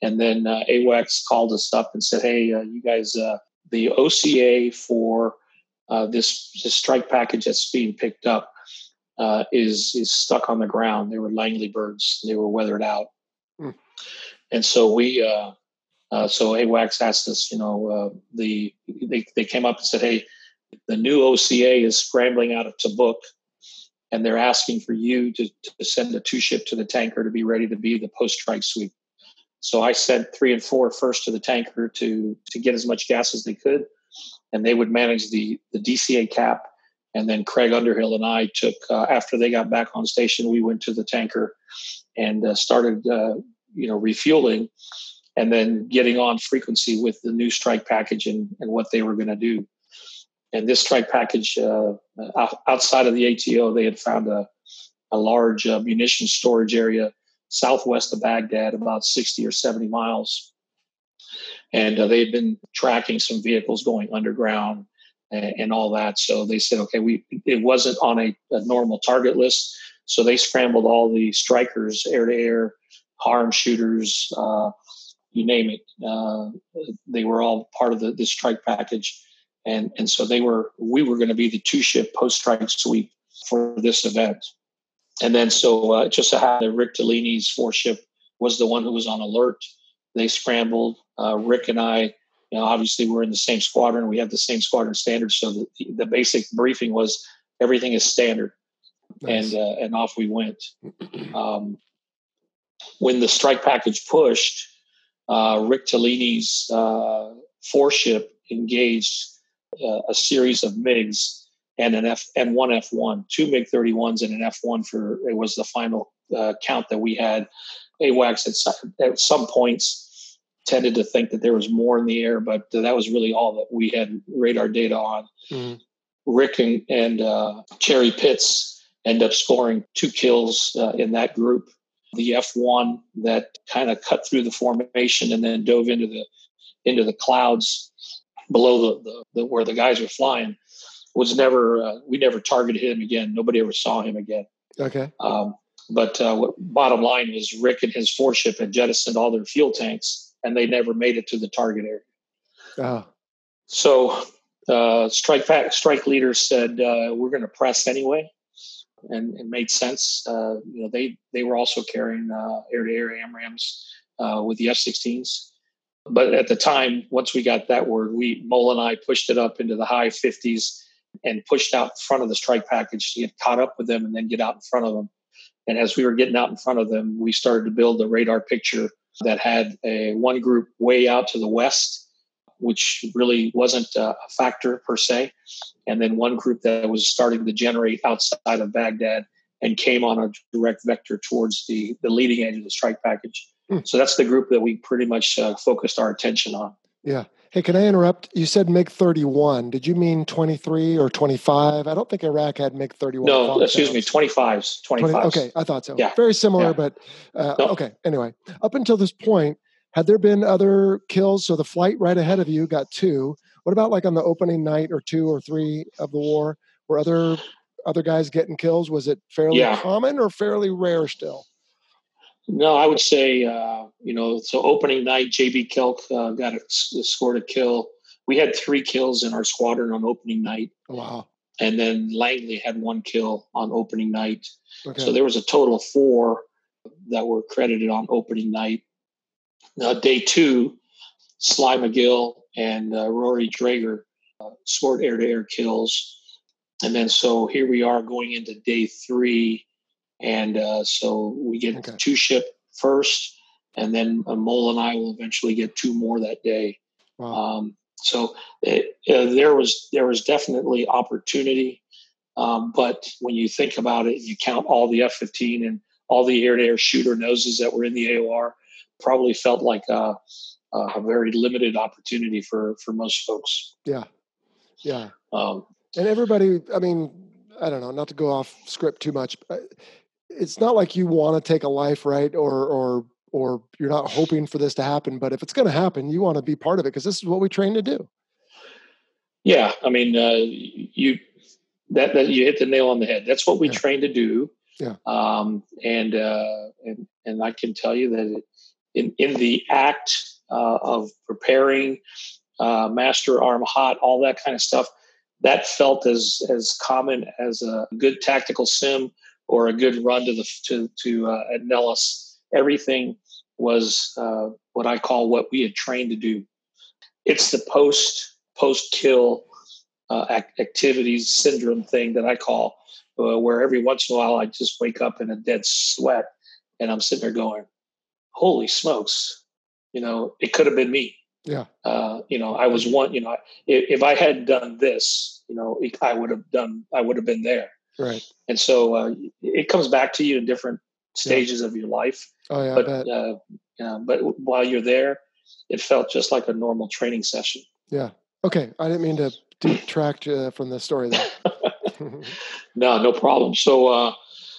S2: And then uh, AWACS called us up and said, hey, you guys, the OCA for uh, this, this strike package that's being picked up uh, is is stuck on the ground. They were Langley birds. They were weathered out, mm. and so we uh, uh, so AWACS asked us. You know, uh, the they they came up and said, "Hey, the new OCA is scrambling out of Tabuk, and they're asking for you to, to send a two ship to the tanker to be ready to be the post strike sweep." So I sent three and four first to the tanker to to get as much gas as they could and they would manage the the DCA cap. And then Craig Underhill and I took uh, after they got back on station, we went to the tanker and uh, started uh, you know refueling, and then getting on frequency with the new strike package and, and what they were going to do. And this strike package, uh, outside of the ATO, they had found a a large uh, munition storage area southwest of Baghdad, about 60 or 70 miles and uh, they had been tracking some vehicles going underground and, and, all that. So they said, okay, we it wasn't on a, a normal target list, so they scrambled all the strikers, air to air, harm shooters, uh, you name it. Uh, they were all part of the, the strike package, and and so they were we were going to be the two ship post strike sweep for this event. And then so uh, just so happened Rick Tollini's four ship was the one who was on alert they scrambled. Uh, Rick and I, you know, obviously we're in the same squadron. We have the same squadron standards. So the, the basic briefing was everything is standard, nice. and uh, and off we went. Um, when the strike package pushed, uh, Rick Tollini's uh, four ship engaged uh, a series of MiGs and an F and one F one, two MiG thirty ones and an F one for it was the final uh, count that we had. AWACS at some, at some points tended to think that there was more in the air, but that was really all that we had radar data on. Mm-hmm. Rick and, and uh, Larry Pitts end up scoring two kills uh, in that group. The F1 that kind of cut through the formation and then dove into the into the clouds below the, the, the where the guys were flying was never uh, we never targeted him again. Nobody ever saw him again.
S1: Okay.
S2: Um, but uh, bottom line is Rick and his four ship had jettisoned all their fuel tanks and they never made it to the target area.
S1: Oh.
S2: So uh, strike strike leaders said uh, we're going to press anyway, and it made sense. Uh, you know, they they were also carrying air to air AMRAAMs uh, with the F-16s, but at the time, once we got that word, we Mole and I pushed it up into the high 50s and pushed out in front of the strike package to get caught up with them and then get out in front of them. And as we were getting out in front of them, we started to build the radar picture that had a one group way out to the west which really wasn't a factor per se, and then one group that was starting to generate outside of Baghdad and came on a direct vector towards the, the leading edge of the strike package. Hmm. So that's the group that we pretty much uh, focused our attention on.
S1: Yeah. Hey, can I interrupt? You said MiG 31. Did you mean 23 or 25? I don't think Iraq had MiG 31.
S2: No, excuse me, 25s. 25s. 20,
S1: okay, I thought so. Yeah. Very similar, yeah. but uh, no. okay. Anyway, up until this point, had there been other kills? So the flight right ahead of you got two. What about like on the opening night or two or three of the war? Were other other guys getting kills? Was it fairly yeah. common or fairly rare still?
S2: No, I would say, uh, you know, so opening night, JB Kelk uh, got a, scored a kill. We had three kills in our squadron on opening night.
S1: Oh, wow.
S2: And then Langley had one kill on opening night. Okay. So there was a total of four that were credited on opening night. Now, day two, Sly Magill and uh, Rhory Draeger uh, scored air to air kills. And then so here we are going into day three and uh, so we get okay. two ship first, and then uh, Mole and I will eventually get two more that day. Wow. Um, so it, uh, there was there was definitely opportunity, um, but when you think about it, you count all the F-15 and all the air-to-air shooter noses that were in the AOR, probably felt like a, a very limited opportunity for for most folks.
S1: Yeah, yeah. Um, and everybody, I mean, I don't know, not to go off script too much. It's not like you want to take a life, right? Or or or you're not hoping for this to happen, but if it's going to happen, you want to be part of it because this is what we train to do.
S2: Yeah, I mean, uh, you that that you hit the nail on the head. That's what we yeah. train to do.
S1: Yeah.
S2: Um, and uh, and and I can tell you that it, in in the act uh, of preparing, uh, master arm hot, all that kind of stuff, that felt as as common as a good tactical sim or a good run to the to to uh, at Nellis. Everything was uh, what I call what we had trained to do. It's the post post kill uh, activities syndrome thing that I call, uh, where every once in a while I just wake up in a dead sweat and I'm sitting there going, "Holy smokes!" You know, it could have been me.
S1: Yeah.
S2: Uh, you know, I was one. You know, if, if I had done this, you know, I would have done. I would have been there.
S1: Right.
S2: And so uh, it comes back to you in different stages yeah. of your life.
S1: Oh yeah.
S2: But uh, yeah, but while you're there, it felt just like a normal training session.
S1: Yeah. Okay. I didn't mean to detract uh, from the story there. *laughs* *laughs*
S2: no, no problem. So, uh,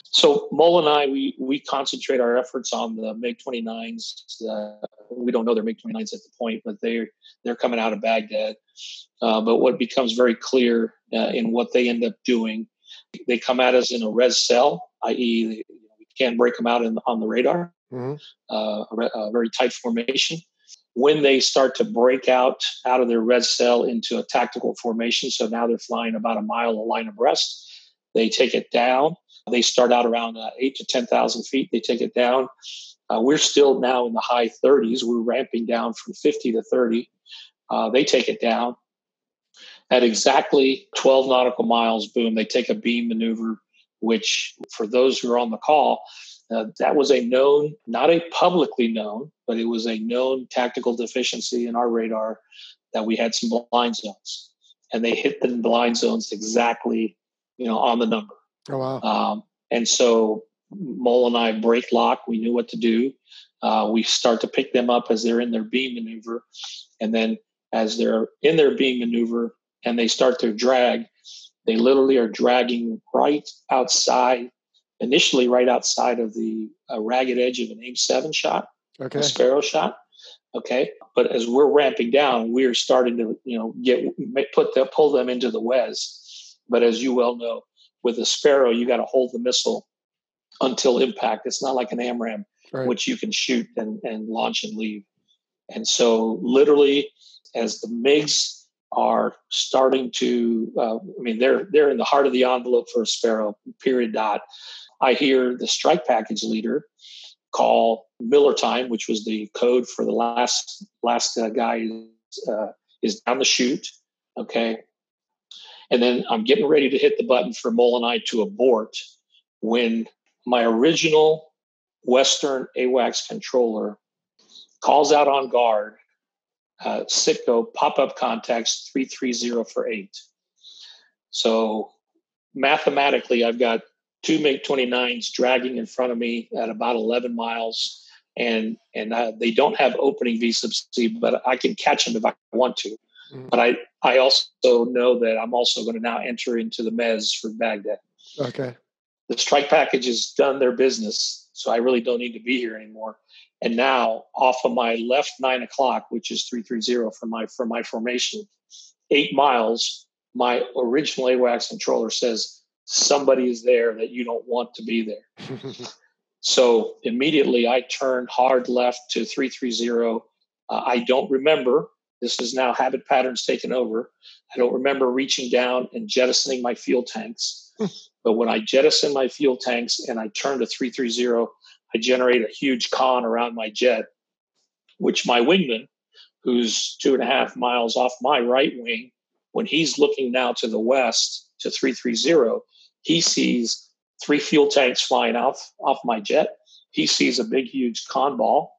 S2: so Mole and I, we we concentrate our efforts on the MiG 29s. Uh, we don't know they're MiG 29s at the point, but they're they're coming out of Baghdad. Uh, but what becomes very clear uh, in what they end up doing they come at us in a res cell, i.e., we can't break them out in, on the radar, mm-hmm. uh, a, a, very tight formation. When they start to break out out of their res cell into a tactical formation, so now they're flying about a mile a line abreast, they take it down. They start out around uh, eight to 10,000 feet. They take it down. Uh, we're still now in the high 30s. We're ramping down from 50 to 30. Uh, they take it down at exactly 12 nautical miles, boom, they take a beam maneuver, which for those who are on the call, uh, that was a known, not a publicly known, but it was a known tactical deficiency in our radar that we had some blind zones. And they hit the blind zones exactly, you know, on the number.
S1: Oh, wow.
S2: Um, and so Mole and I break lock. We knew what to do. Uh, we start to pick them up as they're in their beam maneuver. And then as they're in their beam maneuver, and they start to drag, they literally are dragging right outside, initially right outside of the uh, ragged edge of an aim seven shot,
S1: okay.
S2: a sparrow shot. Okay, but as we're ramping down, we're starting to you know get put the pull them into the WEZ. But as you well know, with a sparrow, you got to hold the missile until impact. It's not like an AMRAAM, right. which you can shoot and, and launch and leave. And so, literally, as the MiGs are starting to. Uh, I mean, they're they're in the heart of the envelope for a sparrow. Period. Dot. I hear the strike package leader call Miller time, which was the code for the last last uh, guy uh, is down the chute. Okay, and then I'm getting ready to hit the button for I to abort when my original Western AWACS controller calls out on guard uh, Citgo pop up contacts 330 for eight. So mathematically, I've got two MiG 29s dragging in front of me at about 11 miles. And and uh, they don't have opening VSUBC, but I can catch them if I want to. Mm-hmm. But I, I also know that I'm also going to now enter into the MEZ for Baghdad.
S1: Okay.
S2: The strike package has done their business, so I really don't need to be here anymore. And now, off of my left nine o'clock, which is three three zero for my for my formation, eight miles, my original AWACS controller says somebody is there that you don't want to be there. *laughs* so immediately, I turn hard left to three three zero. Uh, I don't remember this is now habit patterns taken over. I don't remember reaching down and jettisoning my fuel tanks. *laughs* But when I jettison my fuel tanks and I turn to 330, I generate a huge con around my jet, which my wingman, who's two and a half miles off my right wing, when he's looking now to the west to 330, he sees three fuel tanks flying off off my jet. He sees a big, huge con ball,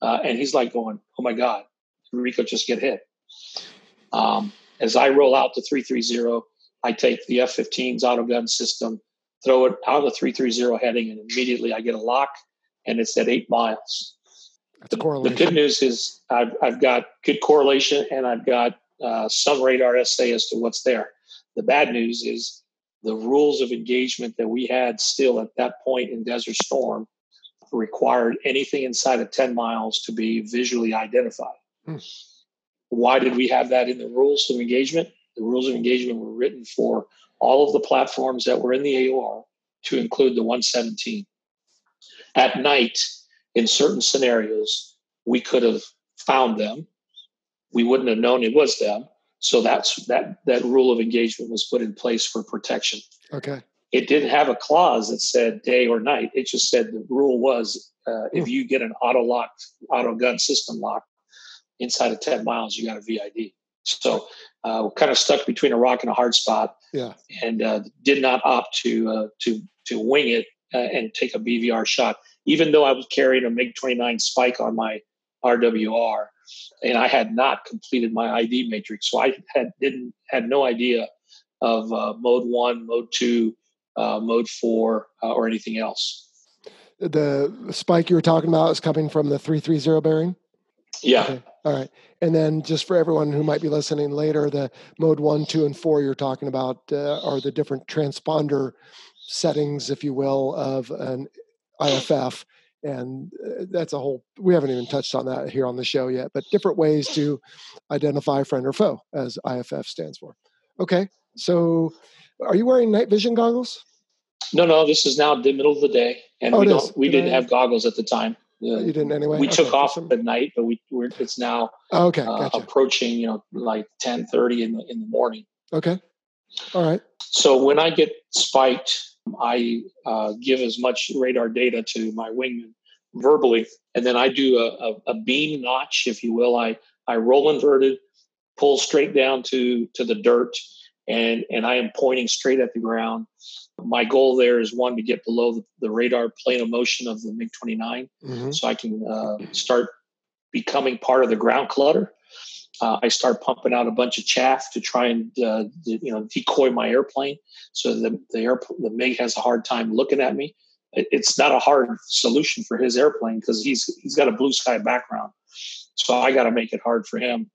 S2: uh, and he's like going, "Oh my god, Rico just get hit. Um, as I roll out to 330, I take the F 15's auto gun system, throw it out of the 330 heading, and immediately I get a lock, and it's at eight miles. The, the, good news is I've, I've got good correlation and I've got uh, some radar SA as to what's there. The bad news is the rules of engagement that we had still at that point in Desert Storm required anything inside of 10 miles to be visually identified. Hmm. Why did we have that in the rules of engagement? The rules of engagement were written for all of the platforms that were in the AOR to include the 117. At night, in certain scenarios, we could have found them. We wouldn't have known it was them. So that's that that rule of engagement was put in place for protection.
S1: Okay.
S2: It didn't have a clause that said day or night. It just said the rule was uh, if hmm. you get an auto locked auto gun system lock, inside of 10 miles, you got a VID. So uh, we're kind of stuck between a rock and a hard spot.
S1: Yeah.
S2: And uh, did not opt to uh, to to wing it uh, and take a BVR shot, even though I was carrying a MiG 29 spike on my RWR, and I had not completed my ID matrix, so I had didn't had no idea of uh, mode one, mode two, uh, mode four, or anything else.
S1: The spike you were talking about is coming from the 330 bearing.
S2: Yeah. Okay.
S1: All right. And then just for everyone who might be listening later, the mode one, two, and four you're talking about uh, are the different transponder settings, if you will, of an IFF. And uh, that's a whole, we haven't even touched on that here on the show yet, but different ways to identify friend or foe, as IFF stands for. Okay. So are you wearing night vision goggles?
S2: No, no, this is now the middle of the day. And oh, we, don't, we Did didn't I... have goggles at the time.
S1: Uh, you didn't anyway.
S2: We okay, took off some... at night, but we we're, it's now
S1: okay uh, gotcha.
S2: approaching you know like ten thirty in the in the morning.
S1: Okay, all right.
S2: So when I get spiked, I uh, give as much radar data to my wingman verbally, and then I do a, a, a beam notch, if you will. I I roll inverted, pull straight down to to the dirt, and and I am pointing straight at the ground my goal there is one to get below the, the radar plane of motion of the MiG 29 mm-hmm. so I can uh, start becoming part of the ground clutter. Uh, I start pumping out a bunch of chaff to try and uh, you know decoy my airplane, so the the, air, the MiG has a hard time looking at me. It, it's not a hard solution for his airplane because he's he's got a blue sky background, so I got to make it hard for him.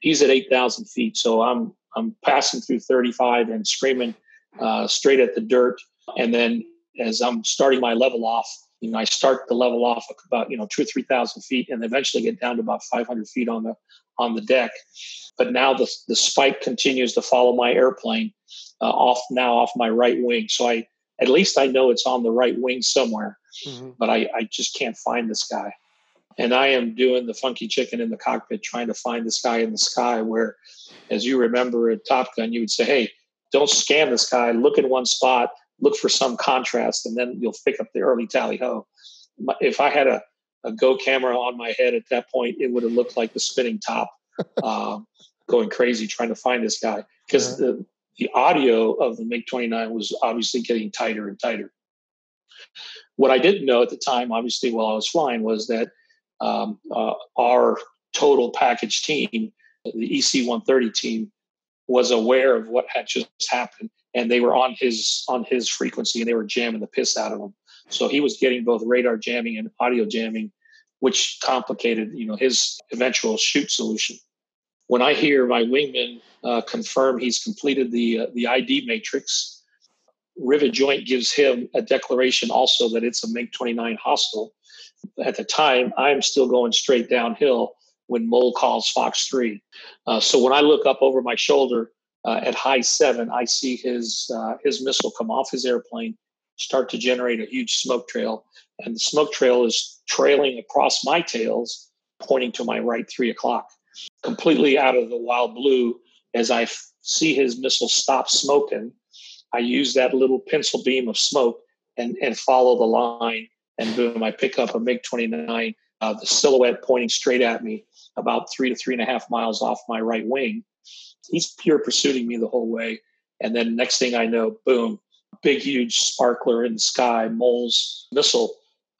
S2: He's at eight thousand feet, so I'm I'm passing through thirty five and screaming uh, straight at the dirt. And then as I'm starting my level off, you know, I start the level off about you know two or three thousand feet, and eventually get down to about 500 feet on the on the deck. But now the the spike continues to follow my airplane uh, off now off my right wing. So I at least I know it's on the right wing somewhere, mm-hmm. but I, I just can't find this guy. And I am doing the funky chicken in the cockpit, trying to find this guy in the sky. Where, as you remember at Top Gun, you would say, "Hey, don't scan the sky. Look in one spot. Look for some contrast, and then you'll pick up the early tally ho. If I had a, a Go camera on my head at that point, it would have looked like the spinning top, uh, *laughs* going crazy trying to find this guy because yeah. the the audio of the MiG 29 was obviously getting tighter and tighter. What I didn't know at the time, obviously, while I was flying, was that um, uh, our total package team, the EC 130 team, was aware of what had just happened, and they were on his on his frequency, and they were jamming the piss out of him. So he was getting both radar jamming and audio jamming, which complicated, you know, his eventual shoot solution. When I hear my wingman uh, confirm he's completed the uh, the ID matrix, Rivet Joint gives him a declaration also that it's a MiG 29 hostile. At the time, I'm still going straight downhill when Mole calls Fox 3. Uh, so when I look up over my shoulder uh, at high seven, I see his, uh, his missile come off his airplane, start to generate a huge smoke trail. And the smoke trail is trailing across my tails, pointing to my right three o'clock, completely out of the wild blue. As I f- see his missile stop smoking, I use that little pencil beam of smoke and, and follow the line. And boom, I pick up a MiG 29, uh, the silhouette pointing straight at me about three to three and a half miles off my right wing. He's pure pursuing me the whole way. And then next thing I know, boom, big, huge sparkler in the sky, Mole's missile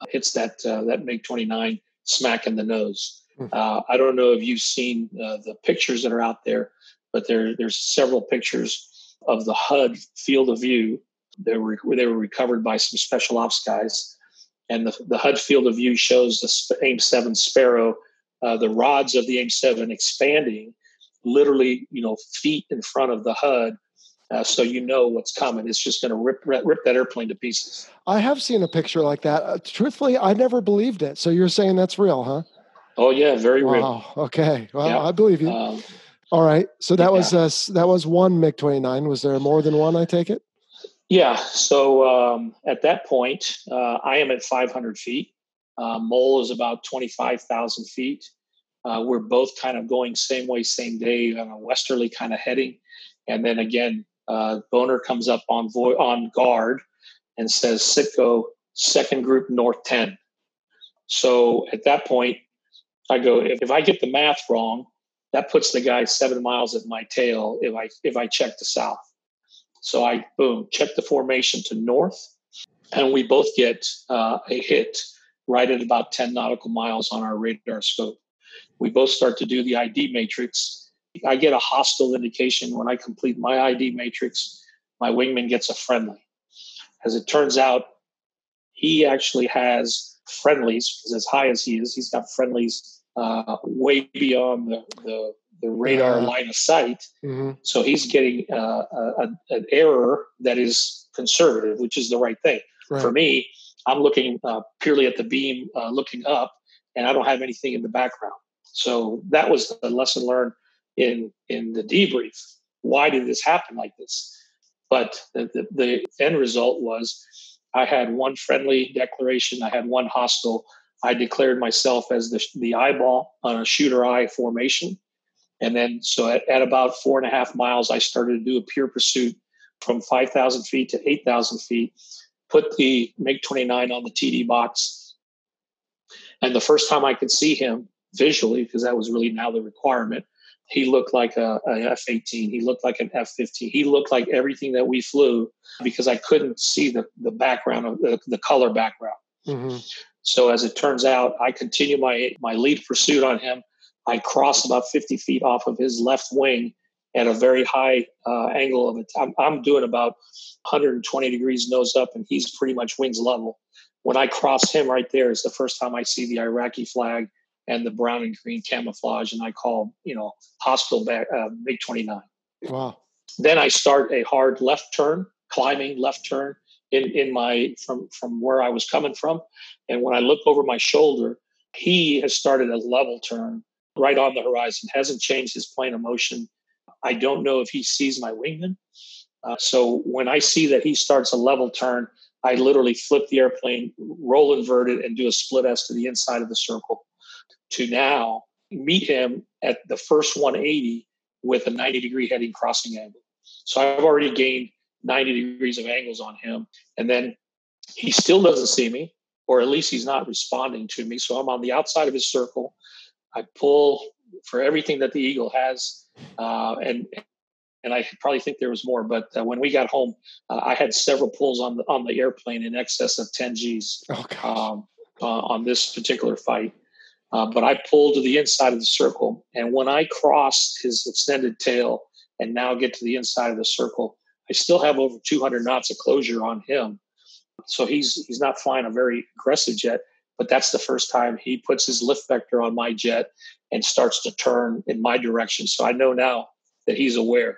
S2: hits that uh, that MiG 29 smack in the nose. Hmm. Uh, I don't know if you've seen uh, the pictures that are out there, but there there's several pictures of the HUD field of view. They were they were recovered by some special ops guys, and the, the HUD field of view shows the AIM seven Sparrow, uh, the rods of the AIM seven expanding, literally you know feet in front of the HUD. Uh, so you know what's coming. It's just going to rip, rip, rip that airplane to pieces.
S1: I have seen a picture like that. Uh, truthfully, I never believed it. So you're saying that's real, huh?
S2: Oh yeah, very wow.
S1: real. Okay, well, yeah. I believe you. Um, all right. So that yeah. was uh, that was one MiG twenty nine. Was there more than one? I take it.
S2: Yeah. So um, at that point, uh, I am at five hundred feet. Uh, Mole is about twenty five thousand feet. Uh, we're both kind of going same way, same day on a westerly kind of heading, and then again, uh, Boner comes up on vo- on guard and says, "Citgo, second group north ten." So at that point, I go, if, if I get the math wrong, that puts the guy seven miles at my tail if I if I check the south. So I boom check the formation to north, and we both get uh, a hit right at about ten nautical miles on our radar scope. We both start to do the ID matrix. I get a hostile indication when I complete my ID matrix. My wingman gets a friendly. As it turns out, he actually has friendlies because as high as he is, he's got friendlies uh, way beyond the, the, the radar line of sight. Mm-hmm. So he's getting uh, a, an error that is conservative, which is the right thing. Right. For me, I'm looking uh, purely at the beam, uh, looking up, and I don't have anything in the background. So that was the lesson learned in in the debrief. Why did this happen like this? But the, the, the end result was I had one friendly declaration, I had one hostile, I declared myself as the, the eyeball on a shooter eye formation. And then, so at, at about four and a half miles, I started to do a pure pursuit from 5,000 feet to 8,000 feet, put the MiG 29 on the TD box. And the first time I could see him visually, because that was really now the requirement, he looked like a, a F 18. He looked like an F 15. He looked like everything that we flew because I couldn't see the, the background of the, the color background. Mm-hmm. So as it turns out, I continue my my lead pursuit on him. I cross about 50 feet off of his left wing at a very high uh, angle of it. I'm, I'm doing about 120 degrees nose up, and he's pretty much wings level. When I cross him right there is the first time I see the Iraqi flag and the brown and green camouflage, and I call you know hostile back, uh, MiG 29.
S1: Wow.
S2: Then I start a hard left turn, climbing left turn in in my from from where I was coming from, and when I look over my shoulder, he has started a level turn right on the horizon, hasn't changed his plane of motion. I don't know if he sees my wingman. Uh, so when I see that he starts a level turn, I literally flip the airplane, roll inverted, and do a split S to the inside of the circle to now meet him at the first 180 with a 90 degree heading crossing angle. So I've already gained 90 degrees of angles on him. And then he still doesn't see me or at least he's not responding to me. So I'm on the outside of his circle. I pull for everything that the eagle has, uh, and and I probably think there was more. But uh, when we got home, uh, I had several pulls on the on the airplane in excess of 10 Gs
S1: oh,
S2: um, uh, on this particular fight. Uh, but I pulled to the inside of the circle. And when I crossed his extended tail and now get to the inside of the circle, I still have over 200 knots of closure on him. So he's he's not flying a very aggressive jet, but that's the first time he puts his lift vector on my jet and starts to turn in my direction. So I know now that he's aware.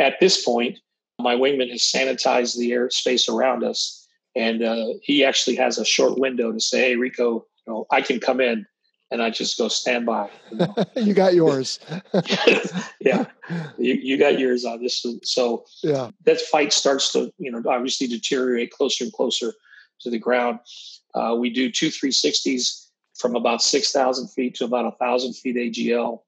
S2: At this point, my wingman has sanitized the airspace around us, and uh, he actually has a short window to say, "Hey, Rico, you know, I can come in." And I just go stand by.
S1: You, *laughs* know. you got yours. *laughs*
S2: yeah, you, you got yours on this. One. So
S1: yeah,
S2: that fight starts to you know obviously deteriorate closer and closer to the ground. Uh, we do two 360s from about 6,000 feet to about 1,000 feet AGL.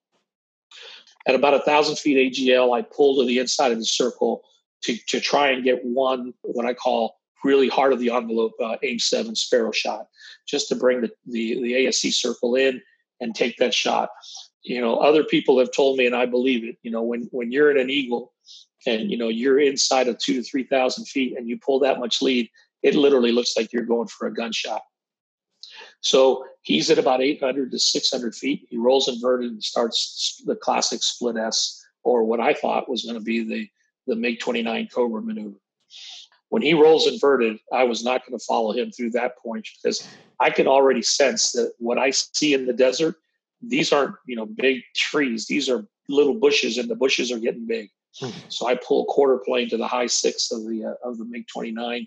S2: At about 1,000 feet AGL, I pull to the inside of the circle to, to try and get one, what I call really hard of the envelope uh, aim seven sparrow shot, just to bring the, the, the ASE circle in and take that shot. You know, other people have told me, and I believe it, you know, when, when you're in an eagle and, you know, you're inside of two to 3,000 feet and you pull that much lead, it literally looks like you're going for a gunshot. So he's at about 800 to 600 feet. He rolls inverted and starts the classic split S, or what I thought was going to be the, the MiG 29 Cobra maneuver. When he rolls inverted, I was not going to follow him through that point because I can already sense that what I see in the desert, these aren't you know big trees. These are little bushes, and the bushes are getting big. Hmm. So I pull quarter plane to the high six of the uh, of the MiG 29,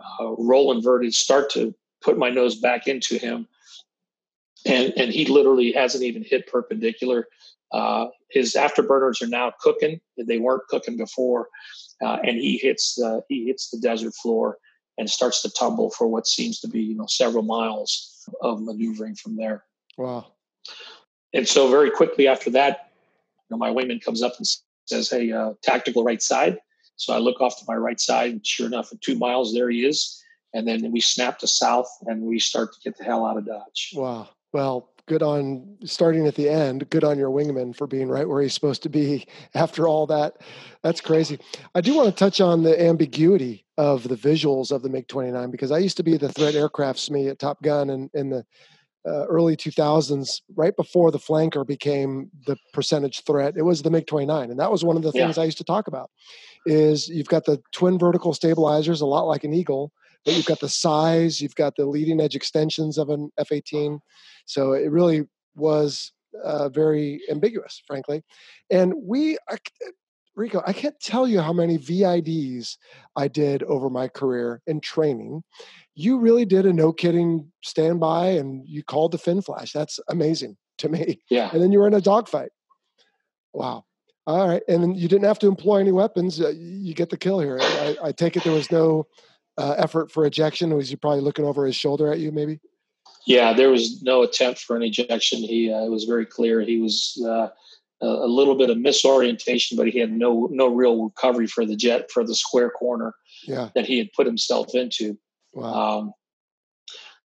S2: uh, roll inverted, start to put my nose back into him, and and he literally hasn't even hit perpendicular. Uh, his afterburners are now cooking; they weren't cooking before uh, and he hits the he hits the desert floor and starts to tumble for what seems to be you know several miles of maneuvering from there.
S1: Wow!
S2: And so very quickly after that, you know, my wingman comes up and says, "Hey, uh, tactical right side." So I look off to my right side, and sure enough, at two miles there he is. And then we snap to south, and we start to get the hell out of Dodge.
S1: Wow! Well, good on starting at the end. Good on your wingman for being right where he's supposed to be *laughs* after all that. That's crazy. I do want to touch on the ambiguity of the visuals of the MiG 29 because I used to be the threat aircraft SME at Top Gun and in the uh, early 2000s, right before the flanker became the percentage threat. It was the MiG 29, and that was one of the things yeah. I used to talk about. Is you've got the twin vertical stabilizers, a lot like an Eagle, but you've got the size, you've got the leading edge extensions of an F 18. So it really was uh, very ambiguous, frankly. And we, Rico, I can't tell you how many VIDs I did over my career in training. You really did a no kidding standby and you called the fin flash. That's amazing to me.
S2: Yeah.
S1: And then you were in a dogfight. Wow. All right. And then you didn't have to employ any weapons. Uh, you get the kill here. I, I take it there was no uh, effort for ejection? Was he probably looking over his shoulder at you, maybe?
S2: Yeah, there was no attempt for an ejection. He uh, it was very clear he was uh, a little bit of misorientation, but he had no no real recovery for the jet for the square corner
S1: yeah.
S2: that he had put himself into.
S1: Wow. Um,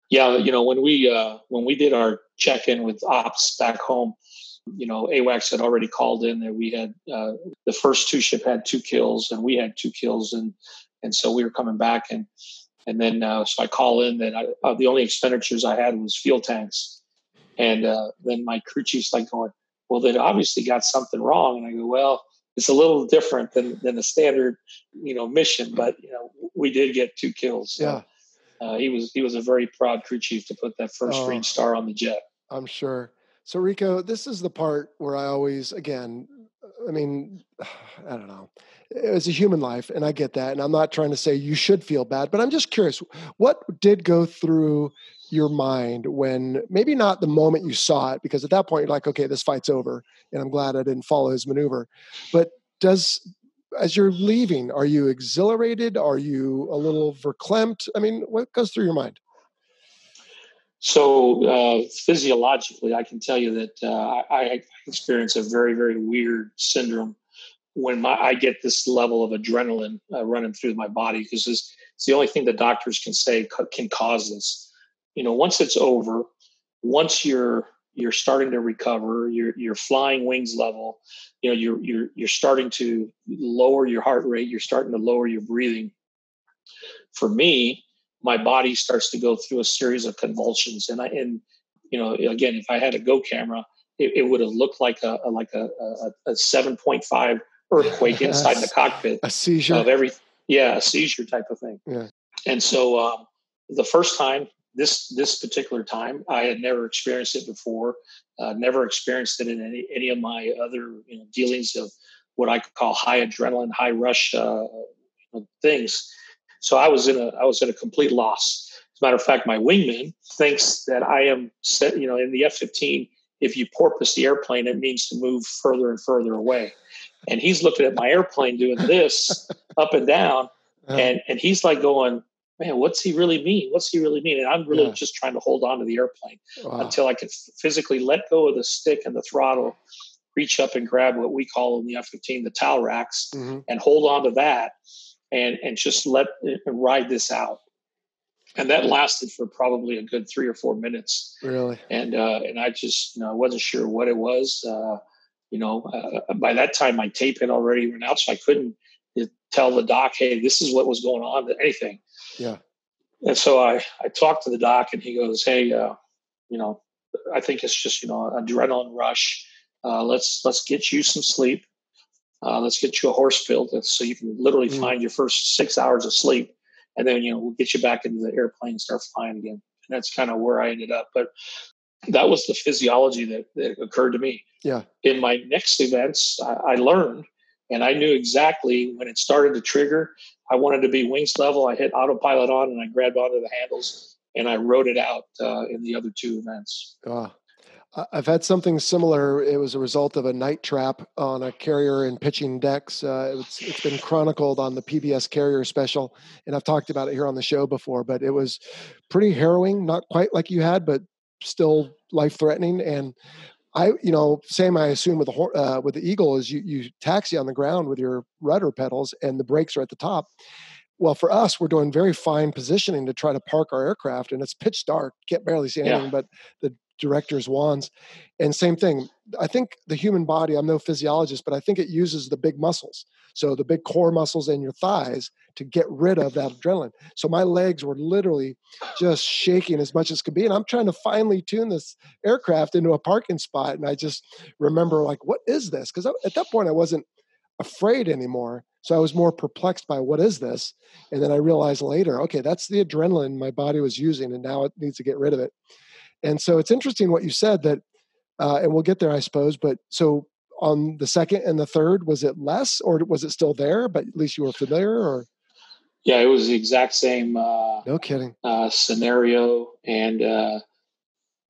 S2: yeah, you know when we uh, when we did our check in with ops back home, you know AWACS had already called in that we had uh, the first two ship had two kills and we had two kills and and so we were coming back and and then uh, so I call in that I, uh, the only expenditures I had was fuel tanks, and uh, then my crew chief's like going, well, they obviously got something wrong, and I go, well, it's a little different than than a standard, you know, mission, but you know, we did get two kills.
S1: So, yeah.
S2: Uh, he was he was a very proud crew chief to put that first oh, green star on the jet.
S1: I'm sure. So Rico, this is the part where I always again, I mean, *sighs* I don't know it's a human life and i get that and i'm not trying to say you should feel bad but i'm just curious what did go through your mind when maybe not the moment you saw it because at that point you're like okay this fight's over and i'm glad i didn't follow his maneuver. But does as you're leaving are you exhilarated? Are you a little verklempt? I mean what goes through your mind?
S2: So uh, physiologically i can tell you that uh, I, experience a very very weird syndrome when my, I get this level of adrenaline uh, running through my body because it's, it's the only thing the doctors can say can cause this. You know, once it's over, once you're you're starting to recover, you're you're flying wings level, you know, you're you're you're starting to lower your heart rate, you're starting to lower your breathing. For me, my body starts to go through a series of convulsions, and I and you know, again, if I had a go camera, it, it would have looked like a, a like a, a, a 7.5 earthquake *laughs* inside the cockpit.
S1: A seizure
S2: of every, yeah, a seizure type of thing.
S1: Yeah.
S2: And so um, the first time, this this particular time, I had never experienced it before. Uh, never experienced it in any any of my other you know, dealings of what I could call high adrenaline, high rush uh, things. So I was in a I was in a complete loss. As a matter of fact, my wingman thinks that I am set. You know, in the F fifteen, if you porpoise the airplane, it means to move further and further away. And he's looking at my airplane doing this *laughs* up and down, uh-huh. and and he's like going, man, what's he really mean? What's he really mean? And I'm really yeah. just trying to hold on to the airplane wow. until I can physically let go of the stick and the throttle, reach up and grab what we call in the F-15 the towel racks, mm-hmm. and hold on to that, and and just let and ride this out. And that lasted for probably a good three or four minutes.
S1: Really?
S2: And uh, and I just you know I wasn't sure what it was. Uh, you know, uh, by that time my tape had already run out, so I couldn't tell the doc, hey, this is what was going on, anything.
S1: Yeah.
S2: And so I, I talked to the doc and he goes, hey, uh, you know, I think it's just, you know, adrenaline rush. Uh, let's, let's get you some sleep. Uh, let's get you a horse built so you can literally mm. find your first six hours of sleep. And then, you know, we'll get you back into the airplane and start flying again. And that's kind of where I ended up. But that was the physiology that, that occurred to me.
S1: Yeah.
S2: In my next events, I, I learned and I knew exactly when it started to trigger. I wanted to be wings level. I hit autopilot on and I grabbed onto the handles and I wrote it out uh, in the other two events.
S1: Oh. I've had something similar. It was a result of a night trap on a carrier in pitching decks. Uh, it's, it's been chronicled on the PBS Carrier special, and I've talked about it here on the show before. But it was pretty harrowing, not quite like you had, but still life threatening. And I, you know, same I assume with the uh, with the Eagle is you you taxi on the ground with your rudder pedals and the brakes are at the top. Well, for us, we're doing very fine positioning to try to park our aircraft, and it's pitch dark, can't barely see anything yeah. but the director's wands. And same thing, I think the human body, I'm no physiologist, but I think it uses the big muscles. So the big core muscles in your thighs to get rid of that adrenaline. So my legs were literally just shaking as much as could be. And I'm trying to finally tune this aircraft into a parking spot. And I just remember, like, what is this? Because at that point, I wasn't afraid anymore. So I was more perplexed by what is this? And then I realized later, okay, that's the adrenaline my body was using, and now it needs to get rid of it. And so it's interesting what you said that, uh, and we'll get there, I suppose. But so on the second and the third, was it less, or was it still there? But at least you were familiar, or
S2: yeah, it was the exact same. Uh,
S1: no kidding.
S2: Uh, scenario, and uh,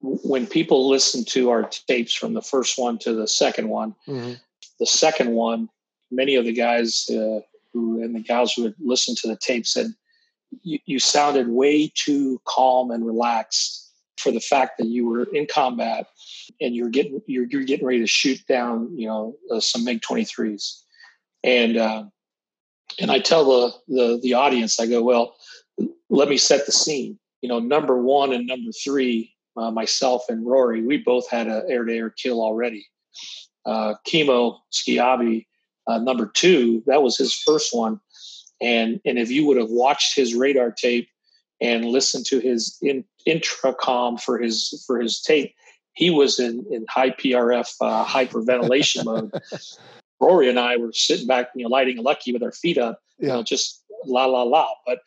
S2: when people listen to our tapes from the first one to the second one, mm-hmm. the second one, many of the guys uh, who and the gals who had listened to the tape said you, you sounded way too calm and relaxed for the fact that you were in combat and you're getting you're, you're getting ready to shoot down you know uh, some MiG 23s and uh, and I tell the, the the audience I go well let me set the scene. You know number one and number three uh, myself and Rhory we both had an air to air kill already. Uh, Schiavi uh, number two that was his first one. And and if you would have watched his radar tape and listened to his in, intracom for his for his tape, he was in in high PRF uh, hyperventilation *laughs* mode. Rhory and I were sitting back, you know, lighting a lucky with our feet up, yeah. you know, just la la la. But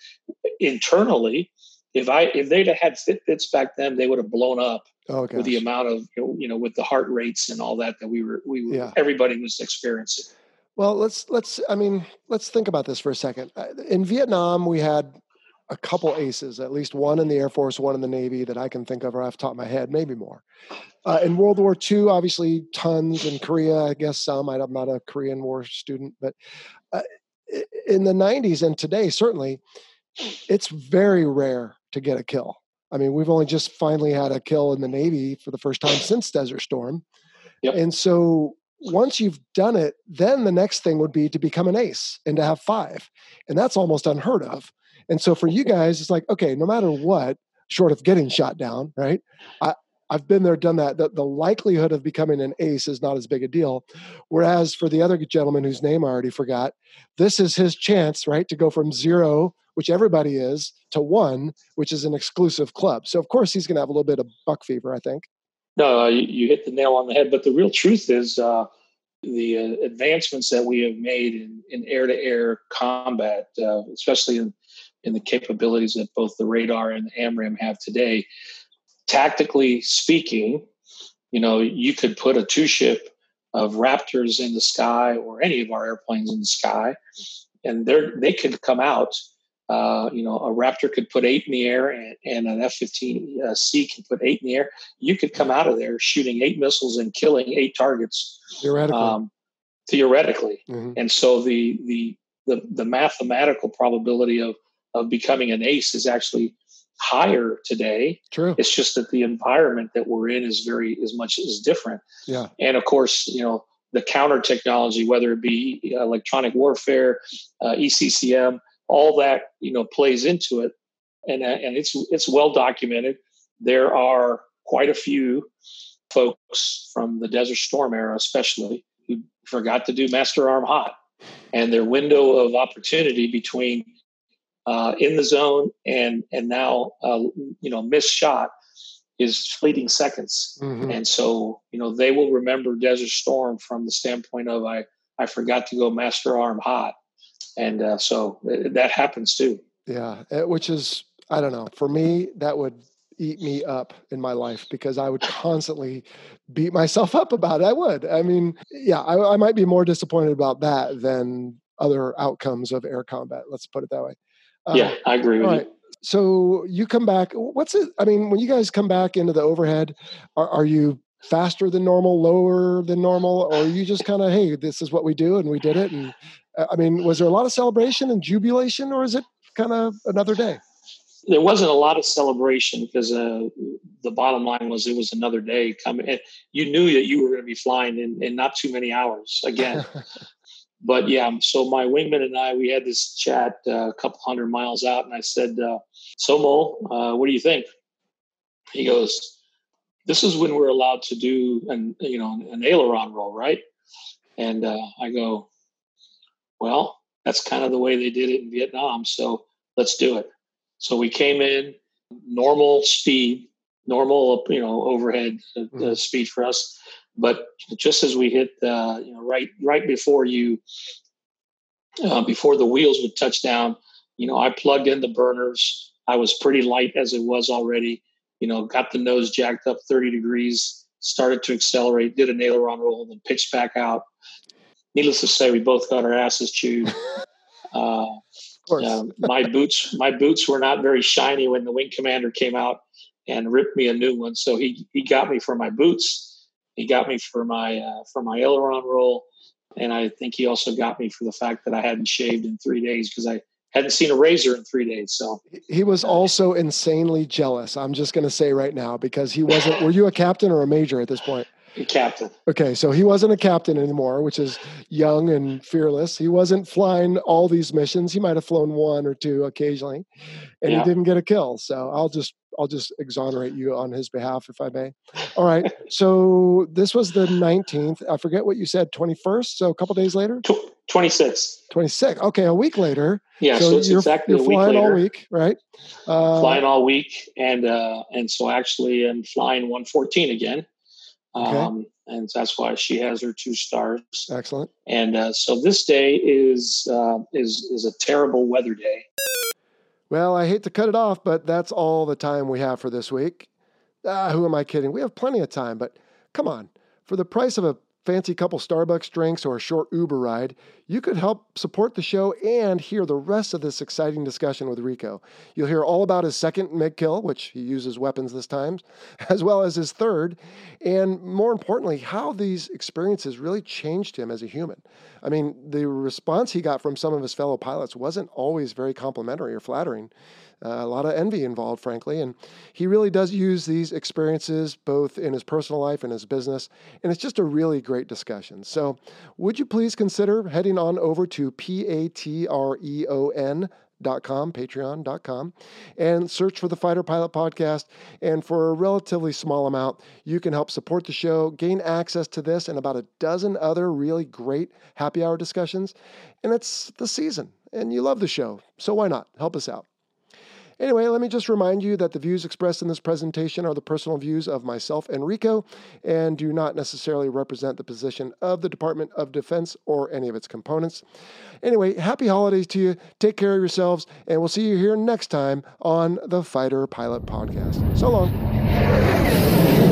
S2: internally, if I if they'd have had Fitbits back then, they would have blown up oh, with the amount of you know with the heart rates and all that that we were we were, yeah. everybody was experiencing.
S1: Well, let's let's I mean let's think about this for a second. Uh, in Vietnam, we had a couple aces, at least one in the Air Force, one in the Navy that I can think of off the top of my head, maybe more. Uh, in World War II, obviously tons. In Korea, I guess some. I'm not a Korean War student, but uh, in the 90s and today, certainly, it's very rare to get a kill. I mean, we've only just finally had a kill in the Navy for the first time since Desert Storm. Yep. And so once you've done it, then the next thing would be to become an ace and to have five. And that's almost unheard of. And so for you guys, it's like, okay, no matter what, short of getting shot down, right? I, I've been there, done that. The, the likelihood of becoming an ace is not as big a deal. Whereas for the other gentleman whose name I already forgot, this is his chance, right, to go from zero, which everybody is, to one, which is an exclusive club. So of course he's going to have a little bit of buck fever, I think.
S2: No, uh, you, you, hit the nail on the head. But the real truth is uh, the uh, advancements that we have made in, in air-to-air combat, uh, especially in, in the capabilities that both the radar and the AMRAAM have today. Tactically speaking, you know, you could put a two-ship of Raptors in the sky or any of our airplanes in the sky, and they they could come out uh, you know, a Raptor could put eight in the air and, and an F 15C uh, can put eight in the air. You could come out of there shooting eight missiles and killing eight targets.
S1: Theoretically. Um,
S2: theoretically. Mm-hmm. And so the, the, the, the mathematical probability of, of becoming an ace is actually higher today.
S1: True.
S2: It's just that the environment that we're in is very, as much as different.
S1: Yeah.
S2: And of course, you know, the counter technology, whether it be electronic warfare, uh, ECCM, all that you know plays into it, and uh, and it's it's well documented. There are quite a few folks from the Desert Storm era, especially, who forgot to do Master Arm Hot, and their window of opportunity between uh, in the zone and and now uh, you know missed shot is fleeting seconds, mm-hmm. and so you know they will remember Desert Storm from the standpoint of I I forgot to go Master Arm Hot, and uh, so uh, that happens too.
S1: Yeah, uh, which is I don't know. For me, that would eat me up in my life because I would constantly beat myself up about it. I would. I mean, yeah, I, I might be more disappointed about that than other outcomes of air combat. Let's put it that way.
S2: Uh, yeah, I agree with right. you.
S1: So you come back. What's it? I mean, when you guys come back into the overhead, are, are you faster than normal, lower than normal, or you just kind of, hey, this is what we do and we did it, and uh, I mean, was there a lot of celebration and jubilation, or is it kind of another day?
S2: There wasn't a lot of celebration because uh, the bottom line was it was another day coming. And you knew that you were going to be flying in, in not too many hours again. *laughs* but yeah, so my wingman and I, we had this chat uh, a couple hundred miles out, and I said, uh, "So Mo, uh, what do you think?" He goes, "This is when we're allowed to do an you know an aileron roll, right?" And uh, I go, well, that's kind of the way they did it in Vietnam. So let's do it. So we came in normal speed, normal, you know, overhead uh, mm-hmm. speed for us. But just as we hit, uh, you know, right, right before you, uh, before the wheels would touch down, you know, I plugged in the burners. I was pretty light as it was already. You know, got the nose jacked up 30 degrees, started to accelerate, did an aileron roll, and then pitched back out needless to say, we both got our asses chewed. *laughs* Uh, uh, my boots, my boots were not very shiny when the wing commander came out and ripped me a new one. So he he got me for my boots. He got me for my uh, for my aileron roll, and I think he also got me for the fact that I hadn't shaved in three days because I hadn't seen a razor in three days. So
S1: he was also insanely jealous. I'm just going to say right now because he wasn't. were you a captain or a major at this point?
S2: Captain.
S1: Okay, so he wasn't a captain anymore, which is young and fearless. He wasn't flying all these missions. He might have flown one or two occasionally, and yeah. he didn't get a kill. So I'll just I'll just exonerate you on his behalf, if I may. All right. so this was the 19th. I forget what you said, 21st. So a couple days later.
S2: 26.
S1: 26. Okay, a week later.
S2: Yeah, so, so it's
S1: you're,
S2: exactly
S1: you're flying all week, right?
S2: Uh, flying all week, and uh, and so actually, I'm flying 114 again. Okay. Um, and that's why she has her two stars.
S1: Excellent.
S2: And uh, so this day is uh, is is a terrible weather day.
S1: Well, I hate to cut it off, but that's all the time we have for this week. Ah, who am I kidding? We have plenty of time, but come on. For the price of a fancy couple Starbucks drinks, or a short Uber ride, you could help support the show and hear the rest of this exciting discussion with Rico. You'll hear all about his second MiG kill, which he uses weapons this time, *laughs* as well as his third, and more importantly, how these experiences really changed him as a human. I mean, the response he got from some of his fellow pilots wasn't always very complimentary or flattering. Uh, a lot of envy involved, frankly. And he really does use these experiences both in his personal life and his business. And it's just a really great discussion. So, would you please consider heading on over to patreon nu.com, patreon.com, and search for the Fighter Pilot Podcast. And for a relatively small amount, you can help support the show, gain access to this and about a dozen other really great happy hour discussions. And it's the season, and you love the show, so why not? Help us out. Anyway, let me just remind you that the views expressed in this presentation are the personal views of myself and Rico and do not necessarily represent the position of the Department of Defense or any of its components. Anyway, happy holidays to you. Take care of yourselves, and we'll see you here next time on the Fighter Pilot Podcast. So long.